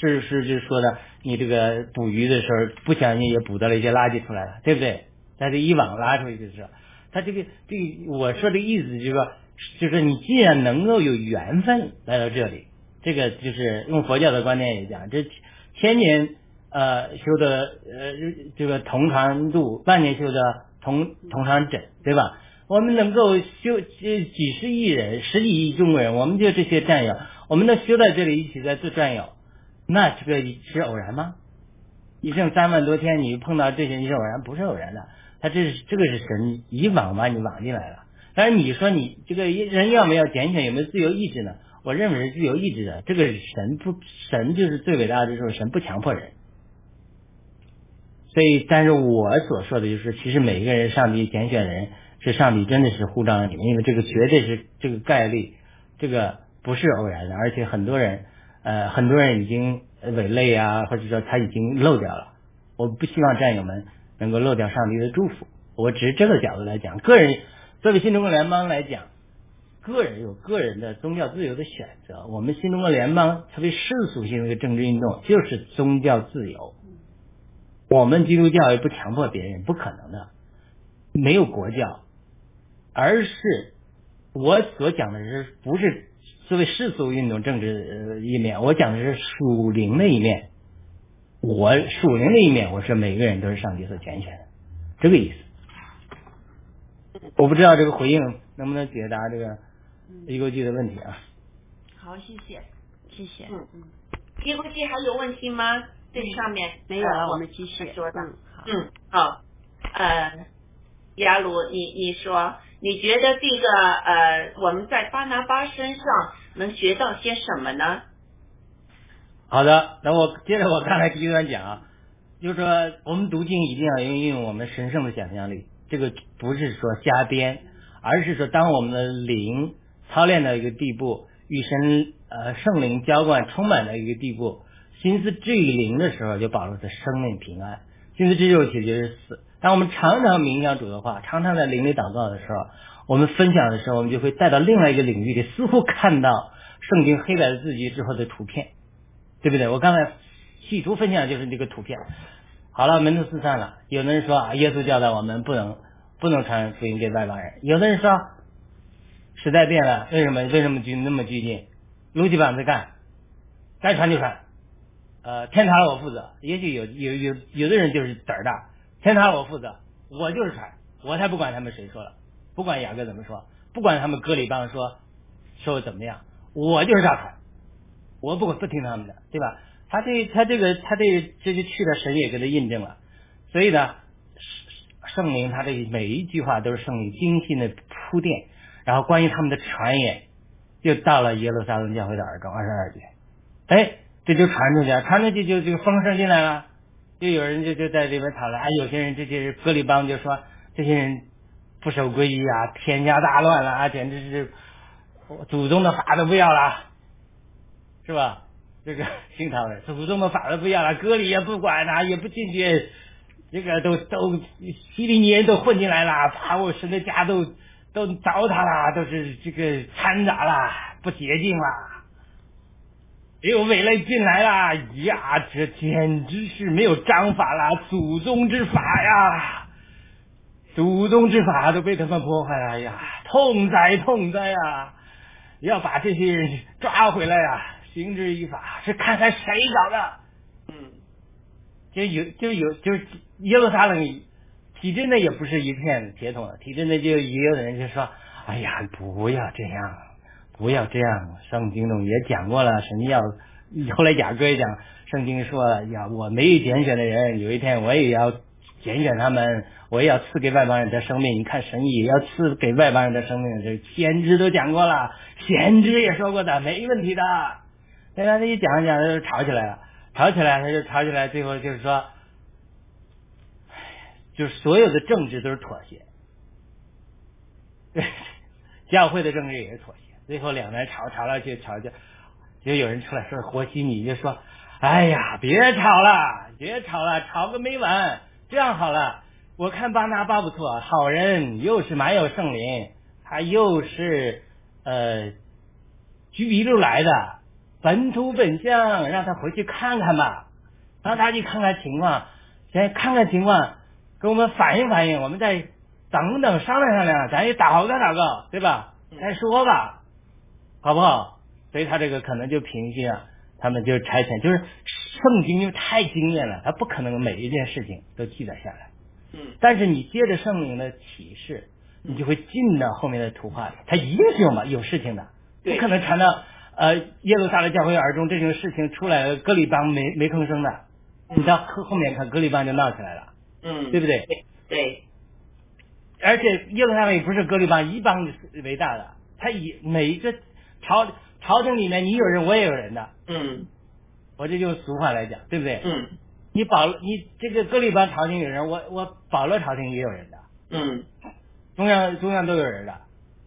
S2: 是是就是说的，你这个捕鱼的时候不小心也捕到了一些垃圾出来了，对不对？在这一网拉出去就是，他这个这个我说的意思就是说，就是你既然能够有缘分来到这里，这个就是用佛教的观念也讲，这千年呃修的呃这个同船渡，万年修的同同船枕，对吧？我们能够修几几十亿人、十几亿中国人，我们就这些战友，我们能修在这里一起在做战友。那这个是偶然吗？一生三万多天，你碰到这些，你是偶然？不是偶然的，他这是这个是神以往把你往进来了。但是你说你这个人要不要拣选，有没有自由意志呢？我认为是自由意志的。这个神不神就是最伟大的，就是神不强迫人。所以，但是我所说的就是，其实每一个人，上帝拣选人是上帝真的是护照你们，因为这个绝对是这个概率，这个不是偶然的，而且很多人。呃，很多人已经伪类啊，或者说他已经漏掉了。我不希望战友们能够漏掉上帝的祝福。我只是这个角度来讲，个人作为新中国联邦来讲，个人有个人的宗教自由的选择。我们新中国联邦特别世俗性的一个政治运动就是宗教自由。我们基督教也不强迫别人，不可能的，没有国教，而是我所讲的是不是？作为世俗运动政治一面，我讲的是属灵的一面。我属灵的一面，我说每个人都是上帝所拣选的，这个意思。我不知道这个回应能不能解答这个一个记的问题啊？
S3: 好，谢谢，谢谢。
S1: 嗯嗯，一个记还有问题吗？这上面
S3: 没有了，我们继续
S1: 说的。
S3: 嗯，好。
S1: 嗯，好。呃，雅鲁，你你说。你觉得这个呃，我们在巴拿巴身上能学到些什么呢？
S2: 好的，那我接着我刚才第一段讲啊，就是说我们读经一定要运用我们神圣的想象力，这个不是说瞎编，而是说当我们的灵操练到一个地步，与神呃圣灵浇灌充满的一个地步，心思至于灵的时候，就保住他生命平安；心思至于其就是死。当我们常常冥想主的话，常常在灵里祷告的时候，我们分享的时候，我们就会带到另外一个领域里，似乎看到圣经黑白的字句之后的图片，对不对？我刚才企图分享就是这个图片。好了，门徒四散了。有的人说啊，耶稣教导我们不能不能传福音给外邦人。有的人说时代变了，为什么为什么拘那么拘谨？撸起膀子干，该传就传。呃，天塌了我负责。也许有有有有的人就是胆儿大。天塌了我负责，我就是传，我才不管他们谁说了，不管雅各怎么说，不管他们哥里帮说说怎么样，我就是照传，我不管不听他们的，对吧？他这他这个他这这就去了，神也给他印证了，所以呢，圣灵他这每一句话都是圣灵精心的铺垫，然后关于他们的传言，就到了耶路撒冷教会的耳中，二十二节，哎，这就传出去，传出去就就风声进来了。就有人就就在里边讨论，啊，有些人这些割礼帮就说这些人不守规矩啊，天下大乱了啊，简直是祖宗的法都不要了，是吧？这个 经常的，祖宗的法都不要了，割礼也不管了，也不进去，这个都都希利尼人都混进来了，把我神的家都都糟蹋了，都是这个掺杂了，不洁净了。又伪类进来了呀！这简直是没有章法了，祖宗之法呀，祖宗之法都被他们破坏了哎呀！痛哉痛哉呀！要把这些人抓回来呀，行之以法。是看看谁搞的？嗯，就有就有就是耶路撒冷体制内也不是一片铁桶了，体制内就也有人就说：“哎呀，不要这样。”不要这样，圣经中也讲过了，神要后来雅各也讲，圣经说呀，我没有拣选的人，有一天我也要拣选他们，我也要赐给外邦人的生命。你看神也要赐给外邦人的生命，这先知都讲过了，先知也说过的，没问题的。现在这一讲一讲，他就吵起来了，吵起来他就吵起来，最后就是说，就是所有的政治都是妥协，教会的政治也是妥协。最后两人吵吵了就吵就，就有人出来说和稀泥，就说：“哎呀，别吵了，别吵了，吵个没完。这样好了，我看巴拿巴不错，好人，又是蛮有圣灵，他又是呃居比路来的，本土本乡，让他回去看看吧，让他去看看情况，先看看情况，跟我们反映反映，我们再等等商量商量，咱也打好个打个，对吧？再说吧，好不好？所以他这个可能就平息了，他们就是差遣，就是圣经因为太经验了，他不可能每一件事情都记载下来。
S1: 嗯。
S2: 但是你接着圣灵的启示，你就会进到后面的图画里，它一定是有嘛有事情的，不
S1: 对
S2: 可能传到呃耶路撒冷教会耳中这种事情出来了，哥里邦没没吭声的，你到后后面看哥里邦就闹起来了，
S1: 嗯，
S2: 对不对？
S1: 对，
S2: 而且耶路撒冷也不是哥里邦一邦为大的，他以每一个朝朝廷里面你有人我也有人的，
S1: 嗯
S2: 我这就俗话来讲，对不对？
S1: 嗯
S2: 你保你这个哥里邦朝廷有人，我我保罗朝廷也有人的。
S1: 嗯
S2: 中央中央都有人的，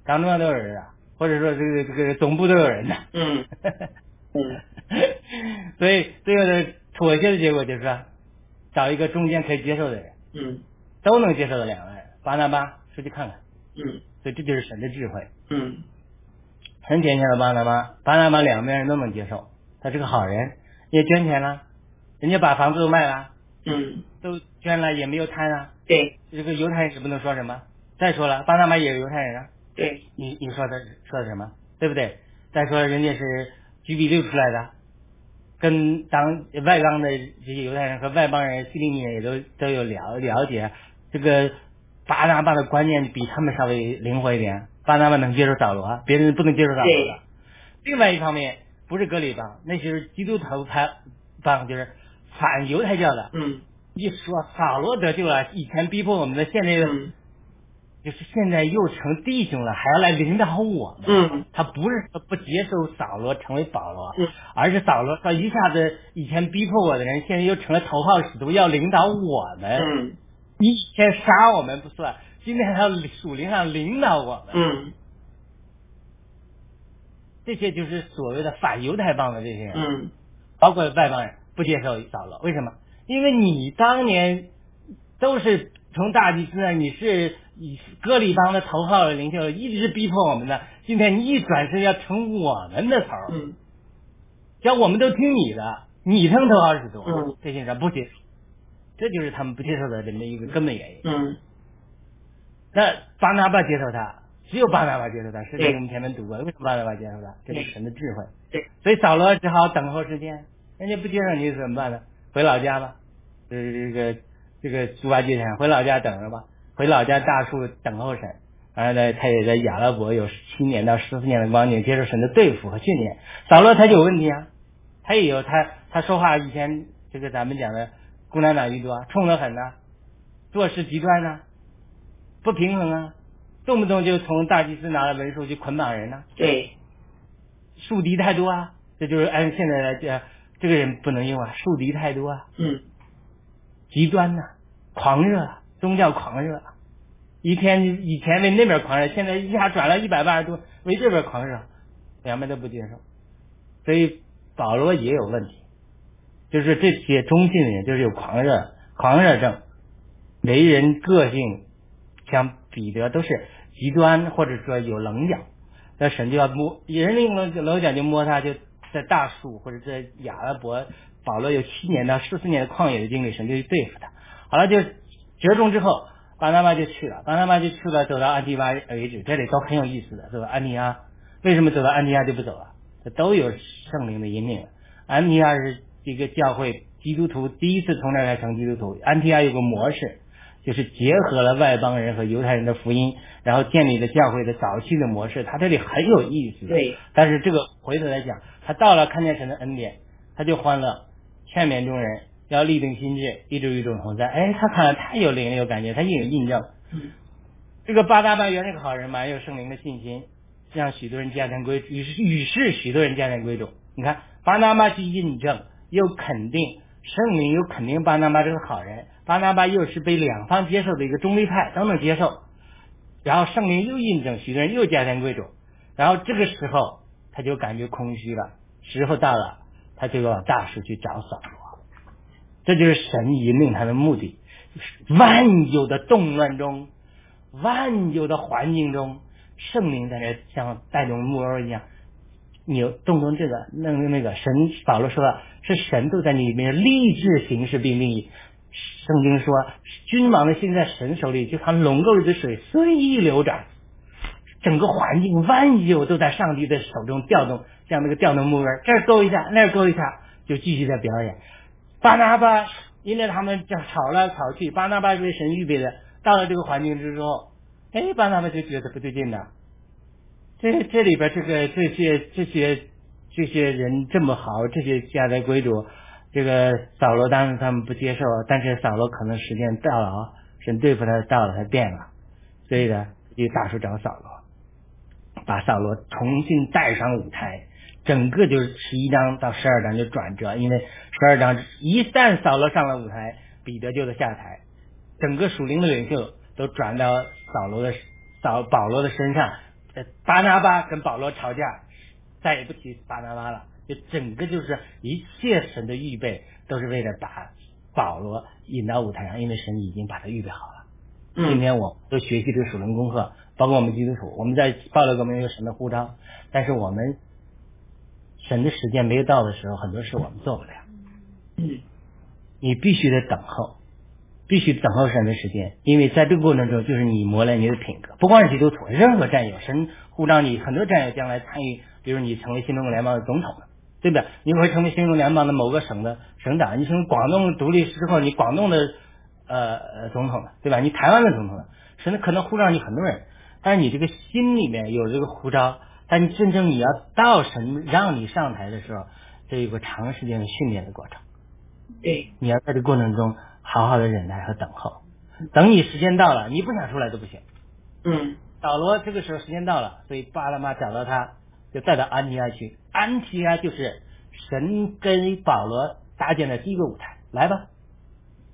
S2: 党中央都有人的，或者说这个这个总部都有人的。
S1: 嗯 嗯
S2: 所以最后的妥协的结果就是说，找一个中间可以接受的人，
S1: 嗯
S2: 都能接受的两个人，巴拿巴出去看看。
S1: 嗯
S2: 所以这就是神的智慧。
S1: 嗯
S2: 很典型的巴拿马，巴拿马两边人都能接受，他是个好人，也捐钱了，人家把房子都卖了，
S1: 嗯，
S2: 都捐了，也没有贪啊。
S1: 对
S2: 这个犹太人是不能说什么。再说了，巴拿马也有犹太人啊。
S1: 对，
S2: 你你说的说的什么？对不对？再说人家是居比六出来的，跟当外邦的这些犹太人和外邦人、西利尼人也都都有了了解。这个巴拿巴的观念比他们稍微灵活一点，巴拿巴能接受扫罗，别人不能接受扫罗的。另外一方面，不是格里邦，那就是基督徒派帮，就是反犹太教的。
S1: 嗯
S2: 一说扫罗得救了，以前逼迫我们的，现在又
S1: 嗯
S2: 就是现在又成弟兄了，还要来领导我们。
S1: 嗯
S2: 他不是说不接受扫罗成为保罗，
S1: 嗯
S2: 而是扫罗他一下子以前逼迫我的人，现在又成了头号使徒，要领导我们。
S1: 嗯
S2: 你以前杀我们不算，今天还要属灵上领导我们。
S1: 嗯。
S2: 这些就是所谓的反犹太帮的这些人，
S1: 嗯。
S2: 包括外邦人不接受扫罗，为什么？因为你当年都是从大祭司那，你是以割礼邦的头号的领袖，一直逼迫我们的。今天你一转身要成我们的头，
S1: 嗯。
S2: 叫我们都听你的，你成头号使徒，
S1: 嗯。
S2: 这些人不接受，这就是他们不接受的这么一个根本原因。
S1: 嗯
S2: 那巴拿巴接受他，只有巴拿巴接受他，是
S1: 对
S2: 我们前面读过的。为什么巴拿巴接受他？这是神的智慧。
S1: 对，
S2: 所以扫罗只好等候时间，人家不接受你怎么办呢？回老家吧，呃，这个这个猪八戒想回老家等着吧，回老家大树等候神。完了呢，他也在亚拉伯有七年到十四年的光景，接受神的对付和训练。扫罗他就有问题啊，他也有他他说话以前这个咱们讲的共产党一多，冲得很呐、做事极端呐、不平衡啊，动不动就从大祭司拿了文书去捆绑人呐、
S1: 对。
S2: 树敌太多啊，这就是按现在来讲，这个人不能用啊，树敌太多啊，
S1: 嗯。
S2: 极端呐、狂热啊，宗教狂热啊，一天以前为那边狂热，现在一下转了一百八十度为这边狂热，两边都不接受，所以保罗也有问题，就是这些中性的人就是有狂热狂热症，为人个性像彼得都是极端或者说有棱角，那神就要摸人用棱棱角就摸他，就在大树或者在亚拉伯，保罗有七年到十四年的旷野的经历，神就去对付他。好了，就折中之后，巴拿巴就去了，巴拿巴就去了，走到安提巴为止，这里都很有意思的，走到安提阿，为什么走到安提阿就不走了？这都有圣灵的引领。安提阿是一个教会基督徒第一次从那儿来成基督徒，安提阿有个模式，就是结合了外邦人和犹太人的福音，然后建立了教会的早期的模式。他这里很有意思。
S1: 对，
S2: 但是这个回头来讲，他到了看见神的恩典，他就欢乐，劝勉众人要立定心志，一直与众同在。哎，他看了太有灵了，有感觉，他也有印证。
S1: 嗯
S2: 这个巴拿巴原是个好人，蛮有圣灵的信心，让许多人加田归，于是于是许多人加田归主。你看巴拿巴去印证，又肯定圣灵，又肯定巴拿巴这个好人，巴拿巴又是被两方接受的一个中立派，都能接受。然后圣灵又印证，许多人又加田归主，然后这个时候他就感觉空虚了，时候到了，他就要大树去找扫罗。这就是神引领他的目的。万有的动乱中，万有的环境中，圣灵在这像带动木偶一样，你动动这个弄弄那个神，保罗说了，是神都在你里面立志行事并命。圣经说，君王的心在神手里，就像龙沟里的水随意流转。整个环境万有都在上帝的手中调动，像那个调动木纹，这儿勾一下，那儿勾一下，就继续在表演。巴拿巴因为他们就吵来吵去，巴拿巴是为神预备的，到了这个环境之后，哎，巴拿巴就觉得不对劲了。这这里边这个这些这些这些人这么好，这些家的贵族，这个扫罗当时他们不接受，但是扫罗可能时间到了啊，神对付他到了，他变了，所以呢，就大叔找扫罗。把扫罗重新带上舞台，整个就是十一章到十二章就转折，因为十二章一旦扫罗上了舞台，彼得就得下台，整个属灵的领袖都转到扫罗的扫保罗的身上，巴拿巴跟保罗吵架，再也不提巴拿巴了，就整个就是一切神的预备都是为了把保罗引到舞台上，因为神已经把他预备好了。今天我都学习这个属灵功课。包括我们基督徒，我们在报了个没有神的呼召，但是我们神的时间没有到的时候，很多事我们做不了。
S1: 嗯，
S2: 你必须得等候，必须等候神的时间，因为在这个过程中，就是你磨练你的品格。不光是基督徒，任何战友，神呼召你，很多战友将来参与，比如你成为新中国联邦的总统了，对不对？你会成为新中国联邦的某个省的省长，你成为广东独立之后，你广东的呃呃总统了，对吧？你台湾的总统了，神可能呼召你很多人。但是你这个心里面有这个呼召，但你真正你要到神让你上台的时候，这有个长时间的训练的过程。
S1: 对，
S2: 你要在这过程中好好的忍耐和等候，等你时间到了，你不想出来都不行。
S1: 嗯，
S2: 保罗这个时候时间到了，所以巴拉马找到他，就带到安提阿去。安提阿就是神跟保罗搭建的第一个舞台。来吧，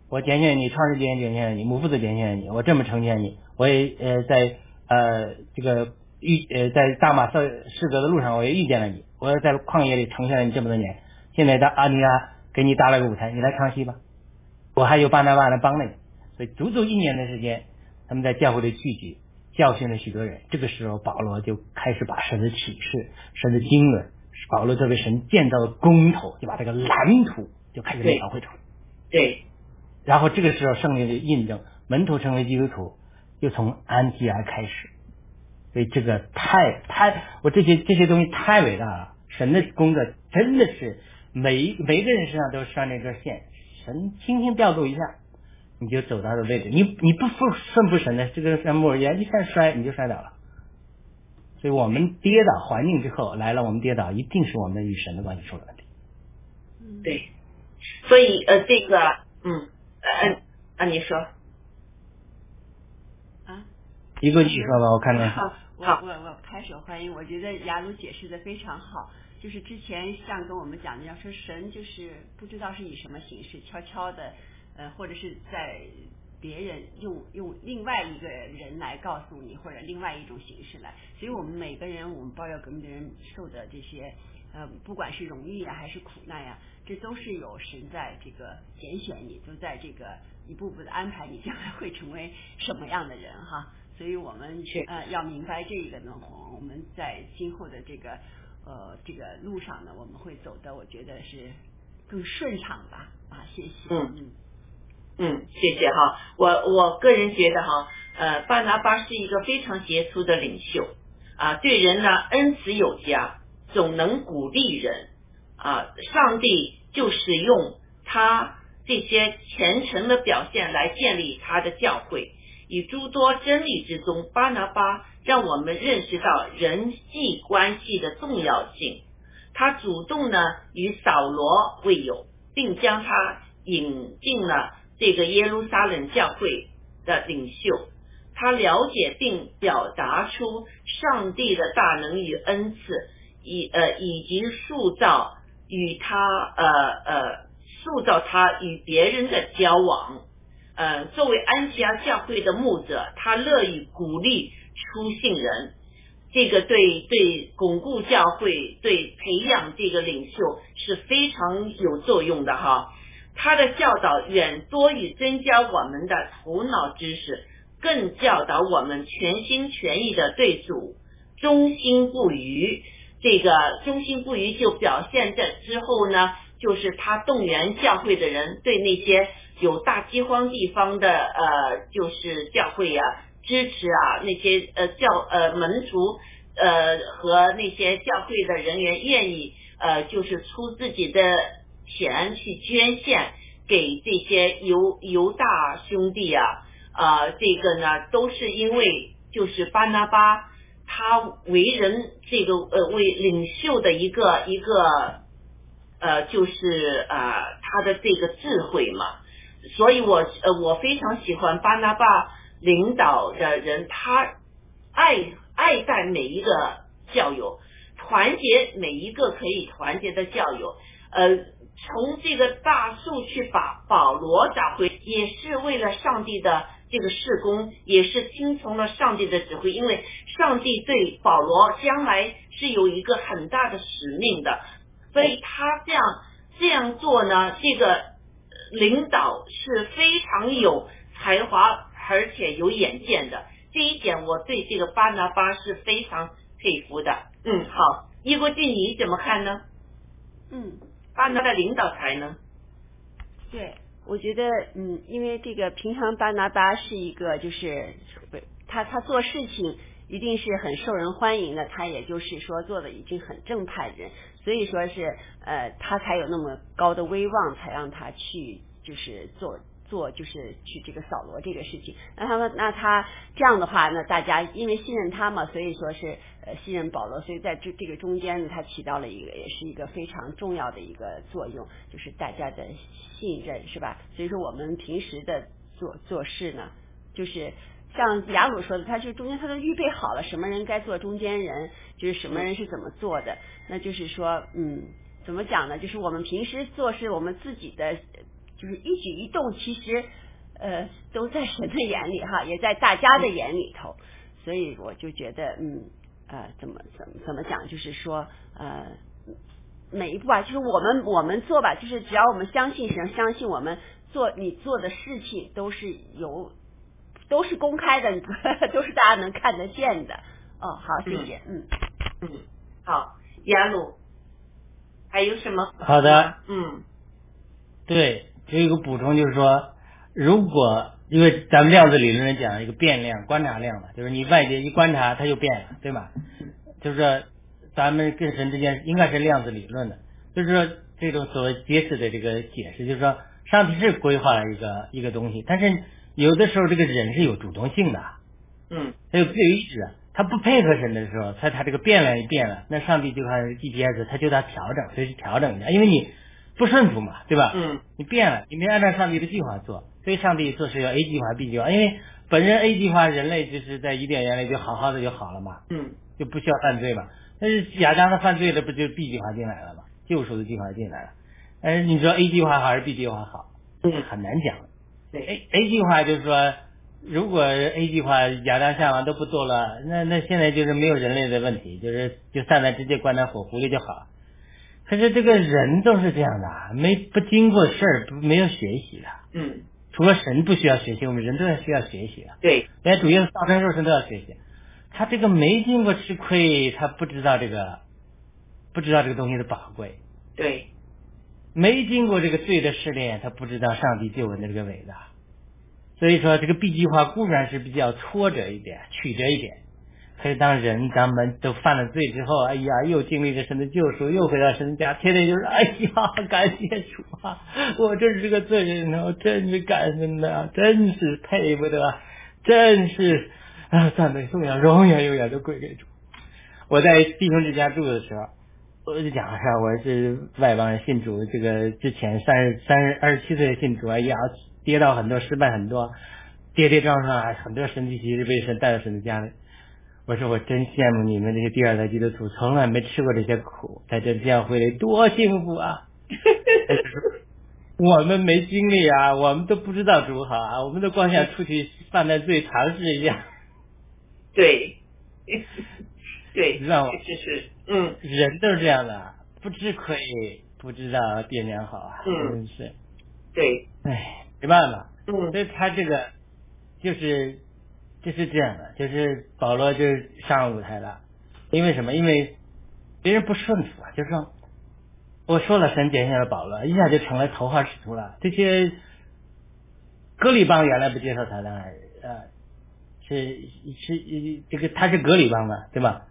S2: 我拣选你，创世间拣选你，母父子拣选你，我这么成全你，我也呃在。呃，这个遇呃，在大马色士革的路上，我也遇见了你。我在旷野里成全了你这么多年，现在到安提阿给你搭了个舞台，你来唱戏吧。我还有巴拿巴来帮了你，所以足足一年的时间，他们在教会里聚集，教训了许多人。这个时候，保罗就开始把神的启示、神的经纶，保罗作为神建造的工头，就把这个蓝图就开始描绘出来。
S1: 对。
S2: 然后这个时候，圣灵的印证，门徒成为基督徒。又从安提阿开始，所以这个太太，我这些这些东西太伟大了。神的工作真的是每每个人身上都拴着一根线，神轻轻调度一下，你就走到的位置。你你不服顺服神的，这个像木一样一下摔你就摔倒了。所以我们跌倒环境之后来了，我们跌倒一定是我们与神的关系出了问题。
S1: 对，所以呃这个嗯呃啊你说啊。
S2: 一个你说吧，我看看。
S3: 好，我我我拍手欢迎。我觉得雅鲁解释的非常好。就是之前像跟我们讲的，要说神就是不知道是以什么形式，悄悄的，呃，或者是在别人用用另外一个人来告诉你，或者另外一种形式来。所以我们每个人，我们包要革命的人受的这些，呃，不管是荣誉啊还是苦难呀，这都是有神在这个拣选你，都在这个一步步的安排你将来会成为什么样的人哈。所以我们呃要明白这个呢，我们在今后的这个呃这个路上呢，我们会走的，我觉得是更顺畅吧啊，谢谢。
S1: 嗯嗯嗯，谢谢哈。我我个人觉得哈，呃，巴拿巴是一个非常杰出的领袖啊，对人呢恩慈有加，总能鼓励人啊。上帝就是用他这些虔诚的表现来建立他的教会。以诸多真理之中，巴拿巴让我们认识到人际关系的重要性。他主动呢与扫罗为友，并将他引进了这个耶路撒冷教会的领袖。他了解并表达出上帝的大能与恩赐，以呃以及塑造与他呃呃塑造他与别人的交往。呃，作为安提阿教会的牧者，他乐于鼓励出信人，这个对对巩固教会、对培养这个领袖是非常有作用的哈。他的教导远多于增加我们的头脑知识，更教导我们全心全意的对主忠心不渝。这个忠心不渝就表现在之后呢，就是他动员教会的人对那些有大饥荒地方的呃，就是教会呀支持啊，那些呃教呃门徒呃和那些教会的人员愿意呃，就是出自己的钱去捐献给这些犹犹大兄弟啊。啊，这个呢都是因为就是巴拿巴他为人这个呃为领袖的一个一个呃就是啊他的这个智慧嘛，所以我呃我非常喜欢巴拿巴领导的人，他爱爱戴每一个教友，团结每一个可以团结的教友，呃。从这个大树去把保罗找回，也是为了上帝的这个事工，也是听从了上帝的指挥。因为上帝对保罗将来是有一个很大的使命的，所以他这样这样做呢，这个领导是非常有才华而且有远见的。这一点我对这个巴拿巴是非常佩服的。嗯，好，伊国俊你怎么看呢？
S3: 嗯。
S1: 巴拿的领导才能，
S3: 对，我觉得，嗯，因为这个平常巴拿巴是一个，就是他他做事情一定是很受人欢迎的，他也就是说做的已经很正派的人，所以说是呃他才有那么高的威望，才让他去就是做。做就是去这个扫罗这个事情，那他们那他这样的话，那大家因为信任他嘛，所以说是呃信任保罗，所以在这这个中间呢，他起到了一个也是一个非常重要的一个作用，就是大家的信任是吧？所以说我们平时的做做事呢，就是像雅鲁说的，他就中间他都预备好了什么人该做中间人，就是什么人是怎么做的，那就是说嗯，怎么讲呢？就是我们平时做事，我们自己的。就是一举一动，其实呃都在神的眼里哈，也在大家的眼里头，所以我就觉得嗯呃怎么怎么怎么讲，就是说呃每一步啊，就是我们我们做吧，就是只要我们相信神，相信我们做你做的事情都是有都是公开的，都是大家能看得见的。哦，好，谢谢，嗯
S1: 嗯，好，雅鲁还有什么？
S2: 好
S1: 的，嗯，
S2: 对。有一个补充就是说，如果因为咱们量子理论上讲一个变量、观察量嘛，就是你外界一观察它就变了，对吧？就是说，咱们跟神之间应该是量子理论的，就是说这种所谓揭示的这个解释，就是说上帝是规划了一个一个东西，但是有的时候这个人是有主动性的，
S1: 嗯，
S2: 他有自由意志，他不配合神的时候，他他这个变了一变了，那上帝就看 GPS，他就得调整，随时调整一下，因为你。不顺服嘛，对吧？
S1: 嗯，
S2: 你变了，你没按照上帝的计划做，所以上帝做事要 A 计划 B 计划，因为本身 A 计划人类就是在伊甸园里就好好的就好了嘛，
S1: 嗯，
S2: 就不需要犯罪嘛。但是亚当他犯罪了，不就 B 计划进来了嘛？救赎的计划进来了。但是，你说 A 计划好还是 B 计划好？
S1: 嗯，
S2: 很难讲。
S1: 对
S2: ，A A 计划就是说，如果 A 计划亚当夏娃都不做了，那那现在就是没有人类的问题，就是就上来直接关在火狐狸就好了。可是这个人都是这样的，没不经过事儿，不没有学习的。
S1: 嗯，
S2: 除了神不需要学习，我们人都要需要学习的。
S1: 对，
S2: 连主耶稣道成肉身都要学习。他这个没经过吃亏，他不知道这个，不知道这个东西的宝贵。
S1: 对，
S2: 没经过这个罪的试炼，他不知道上帝救恩的这个伟大。所以说，这个 B 计划固然是比较挫折一点、曲折一点。可是当人咱们都犯了罪之后，哎呀，又经历着神的救赎，又回到神家，天天就是哎呀，感谢主啊！我真是个罪人啊，真是感恩呐，真是配不得，真是啊，赞美颂扬永远永远都归给主。我在弟兄之家住的时候，我就讲一下，我是外邦人信主，这个之前三十三十二十七岁信主，哎呀，跌倒很多，失败很多，跌跌撞撞，很多神奇奇是被神带到神的家里。我说我真羡慕你们这些第二代基督徒，从来没吃过这些苦，在这教会里多幸福啊！我们没经历啊，我们都不知道如何啊，我们都光想出去犯点罪尝试一下。
S1: 对，对，
S2: 知道吗？
S1: 就是，嗯，
S2: 人都是这样的，不吃亏不知道爹娘好啊，
S1: 嗯，
S2: 是。
S1: 对，
S2: 哎，没办法，
S1: 嗯
S2: 所以他这个就是就是这样的，就是保罗就是上舞台了，因为什么？因为别人不顺服啊，就是说我说了神拣选了保罗，一下就成了头号使徒了。这些格里邦原来不接受他的，呃，是是这个他是格里邦嘛，对吧？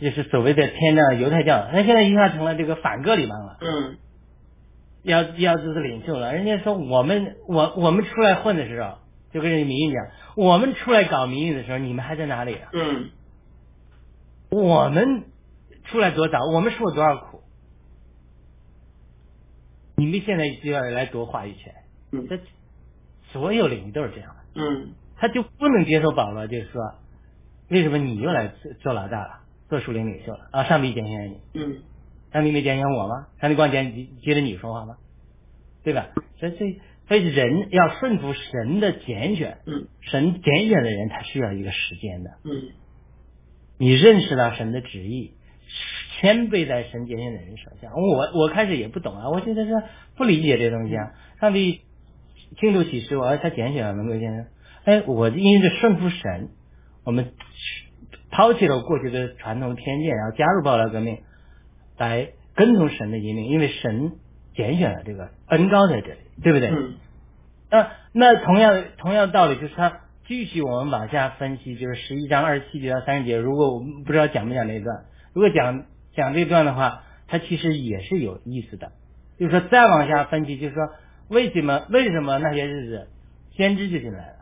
S2: 就是所谓的天的犹太教，那现在一下成了这个反格里邦了。
S1: 嗯。
S2: 要要做领袖了。人家说我们我我们出来混的时候，就跟人家民运讲，我们出来搞民运的时候，你们还在哪里啊？
S1: 嗯。
S2: 我们出来多早，我们受了多少苦，你们现在就要来夺话语权。
S1: 嗯。
S2: 这所有领域都是这样的，
S1: 嗯。
S2: 他就不能接受保罗，就是说，为什么你又来做做老大了，做属灵领袖了啊？上帝拣选你，
S1: 嗯
S2: 上帝没拣选我吗？上帝光拣接着你说话吗？对吧？所以所以所以人要顺服神的拣选，
S1: 嗯
S2: 神拣选的人他需要一个时间的。
S1: 嗯
S2: 你认识到神的旨意，谦卑在神拣选的人手下。我我开始也不懂啊，我现在是不理解这东西啊。上帝清楚启示我，哎他拣选了能够拣选，哎，我因着顺服神，我们抛弃了过去的传统偏见，然后加入爆料革命，来跟从神的引领，因为神拣选了这个恩高在这里，对不对？
S1: 嗯
S2: 那那同样同样道理，就是他继续我们往下分析，就是十一章二十七节到三十节。如果我们不知道讲不讲这一段，如果讲讲这段的话，它其实也是有意思的。就是说再往下分析，就是说为什么为什么那些日子先知就进来了，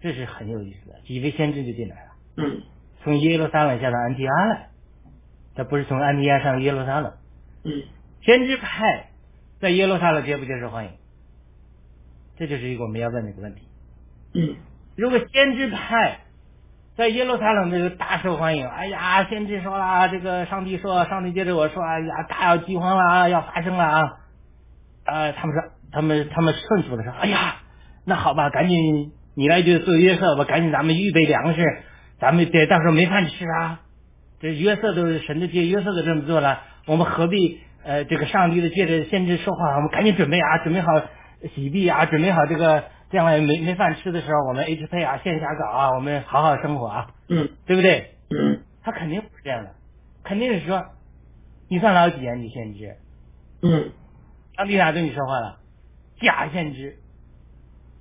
S2: 这是很有意思的。几位先知就进来了，
S1: 嗯
S2: 从耶路撒冷下到安提阿来，他不是从安提阿上耶路撒冷。
S1: 嗯
S2: 先知派在耶路撒冷接不接受欢迎？这就是一个我们要问的一个问题。
S1: 嗯
S2: 如果先知派在耶路撒冷这个大受欢迎，哎呀，先知说了，这个上帝说，上帝接着我说，哎呀，大要饥荒了啊，要发生了啊，啊，他们说，他们他们顺服的说，哎呀，那好吧，赶紧你来就做约瑟吧，赶紧咱们预备粮食，咱们得到时候没饭吃啊。这约瑟都是神的借约瑟都这么做了，我们何必呃这个上帝的借着先知说话，我们赶紧准备啊，准备好洗币啊，准备好这个将来没没饭吃的时候，我们 H 配啊，线下搞啊，我们好好生活啊，
S1: 嗯。
S2: 对不对？
S1: 嗯。
S2: 他肯定不是这样的，肯定是说你算老几啊，你先知，
S1: 嗯。
S2: 上帝哪对你说话了？假先知，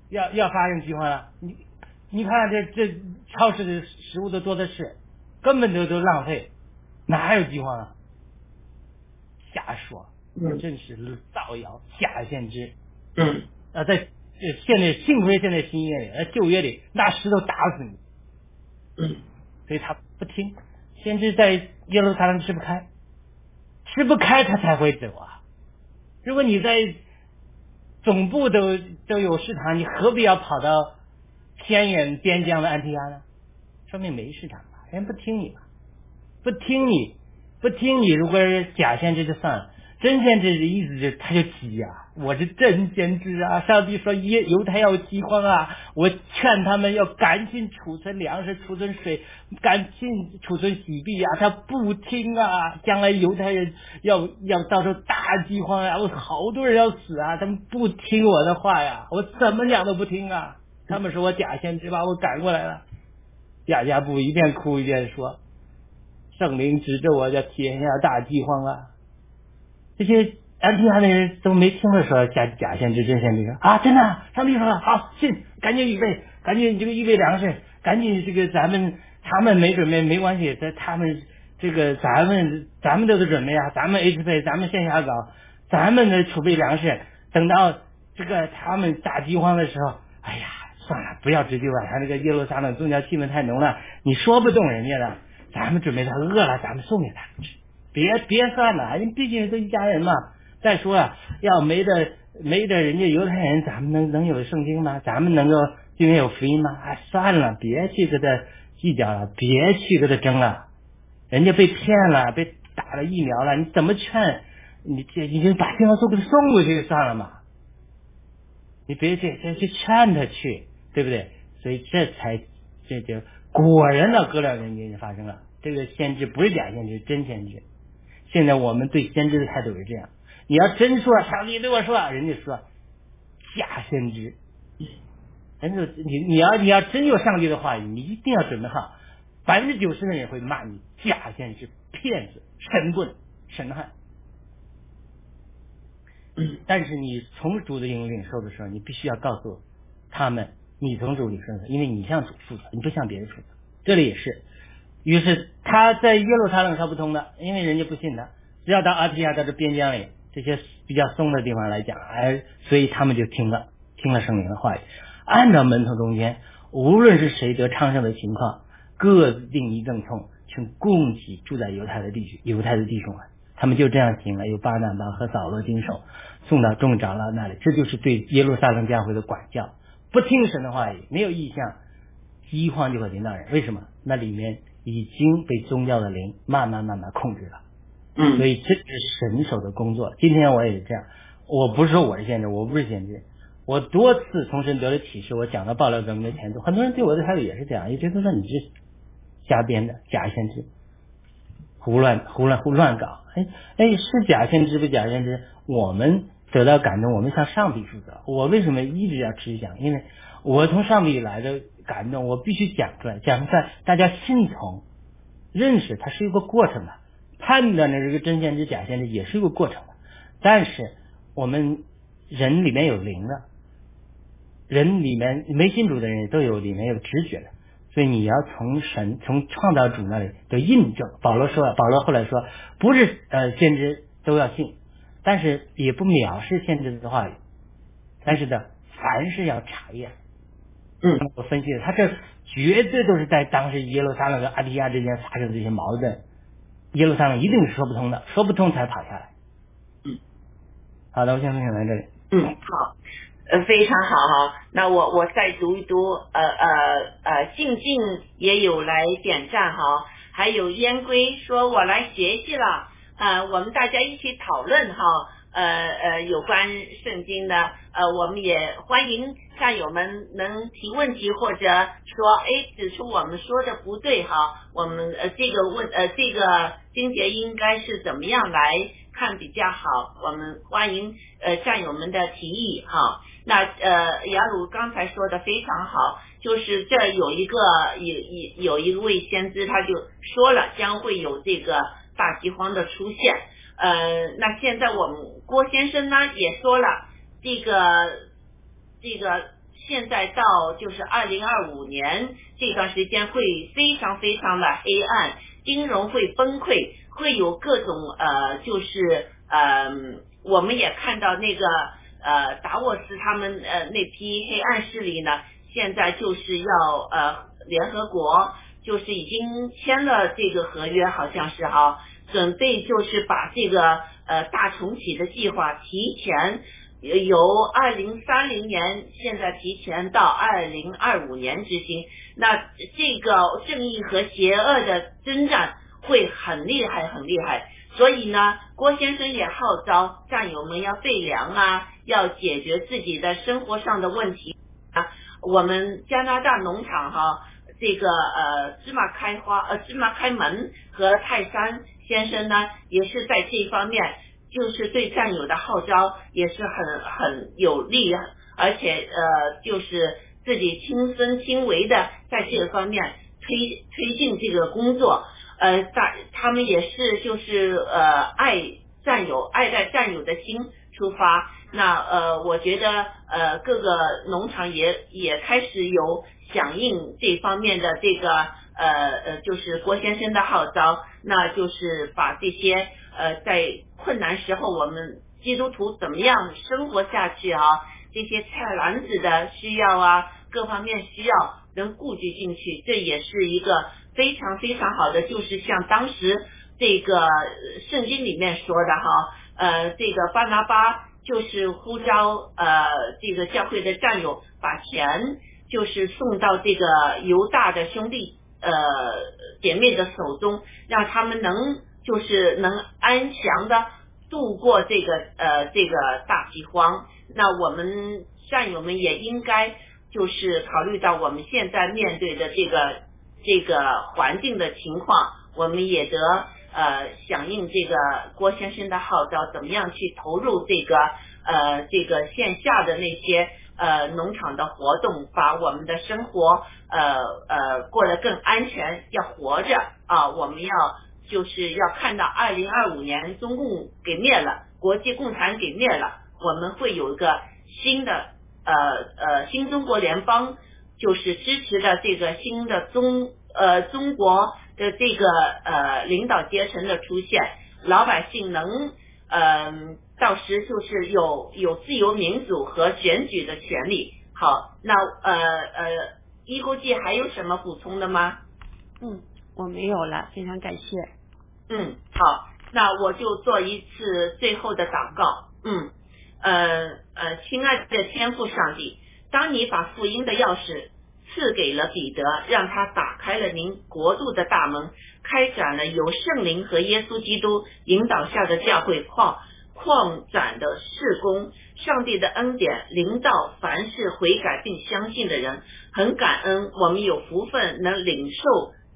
S2: 要要发生饥荒了，你你看这这超市的食物都多的是，根本都都浪费，哪还有饥荒啊？瞎说，
S1: 嗯
S2: 真是造谣，假先知。
S1: 嗯
S2: 啊，在呃现在幸亏现在新约里，呃旧约里拿石头打死你，
S1: 嗯
S2: 所以他不听。先知在耶路撒冷吃不开，吃不开他才会走啊。如果你在总部都都有市场，你何必要跑到偏远边疆的安提亚呢？说明没市场吧，人不听你嘛，不听你，不听你。如果是假先知就算了，真先知的意思就是他就急呀、我是真先知啊！上帝说耶犹太要饥荒啊，我劝他们要赶紧储存粮食、储存水、赶紧储存洗币啊！他不听啊！将来犹太人要要到时候大饥荒啊，我好多人要死啊！他们不听我的话呀，我怎么讲都不听啊！他们说我假先知把我赶过来了，亚家布一边哭一边说：“圣灵指着我，叫天下大饥荒啊！”这些安提亚的人都没听着说假假先知真先知啊，真的啊，上帝说了，好信，赶紧预备，赶紧这个预备粮食，赶紧这个咱们他们没准备没关系，在他们这个咱们咱们都得准备啊，咱们 H 配，咱们线下搞，咱们的储备粮食，等到这个他们大饥荒的时候，哎呀，算了，不要追究了，他那个耶路撒冷宗教气氛太浓了，你说不动人家的，咱们准备他饿了，咱们送给他吃。别别算了，人毕竟是一家人嘛。再说啊，要没得没得人家犹太人，咱们能能有圣经吗？咱们能够今天有福音吗？哎，算了，别去跟他计较了，别去跟他争了。人家被骗了，被打了疫苗了，你怎么劝？你这你就把电话送给他送过去算了嘛。你别去再去劝他去，对不对？所以这才这就果然呢，隔两年就发生了。这个先知不是假先知，真先知。现在我们对先知的态度是这样：你要真说上帝对我说，人家说假先知。但是你你要你要真有上帝的话语，你一定要准备好，百分之九十的人会骂你假先知、骗子、神棍、神汉。但是你从主的引领受的时候，你必须要告诉他们，你从主里受的，因为你向主负责，你不向别人负责。这里也是，于是他在耶路撒冷说不通的，因为人家不信他，只要到阿提亚到这边疆里这些比较松的地方来讲，哎，所以他们就听了听了圣灵的话语，按照门徒中间，无论是谁得昌盛的情况，各自定一正冲，请供给住在犹太的地区犹太的弟兄们。他们就这样行了，由巴拿巴和扫罗经手送到众长老那里，这就是对耶路撒冷教会的管教。不听神的话语，没有意向，饥荒就会临到人。为什么？那里面已经被宗教的灵慢慢慢慢控制了。
S1: 嗯
S2: 所以这是神手的工作。今天我也是这样，我不是说我是先知，我不是先知，我多次从神得了启示，我讲到爆料革命的前奏，很多人对我的态度也是这样，一直都说你这瞎编的假先知。胡乱胡乱胡乱搞，哎哎，是假先知不假先知？我们得到感动，我们向上帝负责。我为什么一直要持续讲？因为我从上帝来的感动，我必须讲出来，讲出来，大家信从、认识，它是一个过程的。判断的这个真先知、假先知也是一个过程的。但是我们人里面有灵的，人里面没信主的人都有里面有直觉的。所以你要从神、从创造主那里的印证。保罗说，保罗后来说，不是呃先知都要信，但是也不藐视先知的话语。但是呢，凡事要查验。
S1: 嗯，
S2: 我分析的，他这绝对都是在当时耶路撒冷和阿提亚之间发生的这些矛盾。耶路撒冷一定是说不通的，说不通才跑下来。
S1: 嗯，
S2: 好的，我先分享到这里。
S1: 嗯，好，呃，非常好哈。那我我再读一读，呃呃呃，静静也有来点赞哈，还有烟龟说我来学习了，呃，我们大家一起讨论哈，呃呃，有关圣经的，呃，我们也欢迎战友们能提问题或者说，哎，指出我们说的不对哈，我们呃这个问呃这个经节应该是怎么样来看比较好，我们欢迎呃战友们的提议哈。那呃雅鲁刚才说的非常好，就是这有一个有有有一位先知他就说了将会有这个大饥荒的出现，呃那现在我们郭先生呢也说了这个这个现在到就是二零二五年这段时间会非常非常的黑暗，金融会崩溃，会有各种呃就是呃我们也看到那个呃达沃斯他们呃那批黑暗势力呢，现在就是要呃联合国就是已经签了这个合约，好像是哈，准备就是把这个呃大重启的计划提前。由二零三零年现在提前到二零二五年执行，那这个正义和邪恶的征战会很厉害，很厉害。所以呢，郭先生也号召战友们要备粮啊，要解决自己的生活上的问题啊。我们加拿大农场哈，这个呃芝麻开花呃芝麻开门和泰山先生呢，也是在这一方面。就是对战友的号召也是很很有利，而且呃，就是自己亲身亲为的在这个方面推推进这个工作，呃，大他们也是就是呃爱战友爱戴战友的心出发，那呃，我觉得呃各个农场也也开始有响应这方面的这个呃呃，就是郭先生的号召，那就是把这些呃在困难时候，我们基督徒怎么样生活下去啊？这些菜篮子的需要啊，各方面需要能顾及进去，这也是一个非常非常好的，就是像当时这个圣经里面说的哈，呃，这个巴拿巴就是呼召呃这个教会的战友把钱就是送到这个犹大的兄弟呃姐妹的手中，让他们能。就是能安详的度过这个呃这个大饥荒，那我们战友们也应该就是考虑到我们现在面对的这个这个环境的情况，我们也得呃响应这个郭先生的号召，怎么样去投入这个呃这个线下的那些呃农场的活动，把我们的生活呃呃过得更安全，要活着啊，我们要就是要看到二零二五年中共给灭了，国际共产给灭了，我们会有一个新的呃呃新中国联邦。就是支持的这个新的中呃中国的这个呃领导阶层的出现，老百姓能嗯到时就是有有自由民主和选举的权利。好，那呃呃一估计还有什么补充的吗？
S3: 嗯，我没有了，非常感谢。
S1: 嗯，好，那我就做一次最后的祷告。嗯，呃呃，亲爱的天父上帝。当你把福音的钥匙赐给了彼得，让他打开了您国度的大门，开展了由圣灵和耶稣基督引导下的教会扩旷展的事工。上帝的恩典临到凡是悔改并相信的人，很感恩我们有福分能领受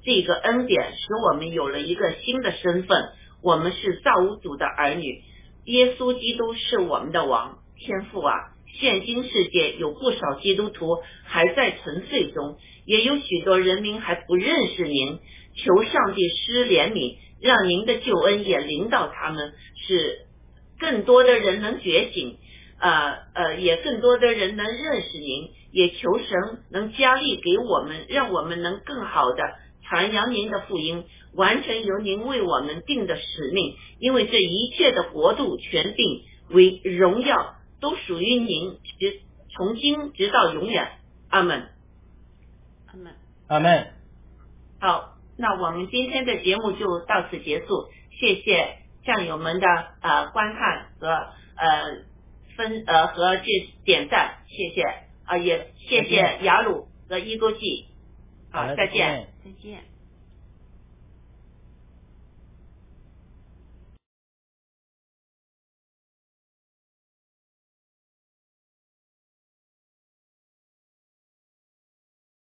S1: 这个恩典，使我们有了一个新的身份。我们是造物主的儿女，耶稣基督是我们的王，天父啊！现今世界有不少基督徒还在沉睡中，也有许多人民还不认识您。求上帝施怜悯，让您的救恩也领导他们，使更多的人能觉醒，呃呃，也更多的人能认识您。也求神能加力给我们，让我们能更好的传扬您的福音，完成由您为我们定的使命。因为这一切的国度权柄为荣耀。都属于您，直从今直到永远，阿门，
S3: 阿门，
S2: 阿门。
S1: 好，那我们今天的节目就到此结束，谢谢战友们的呃观看和呃分呃和这点赞，谢谢。啊，也谢谢雅鲁和伊沟记，好，再见，
S3: 再见。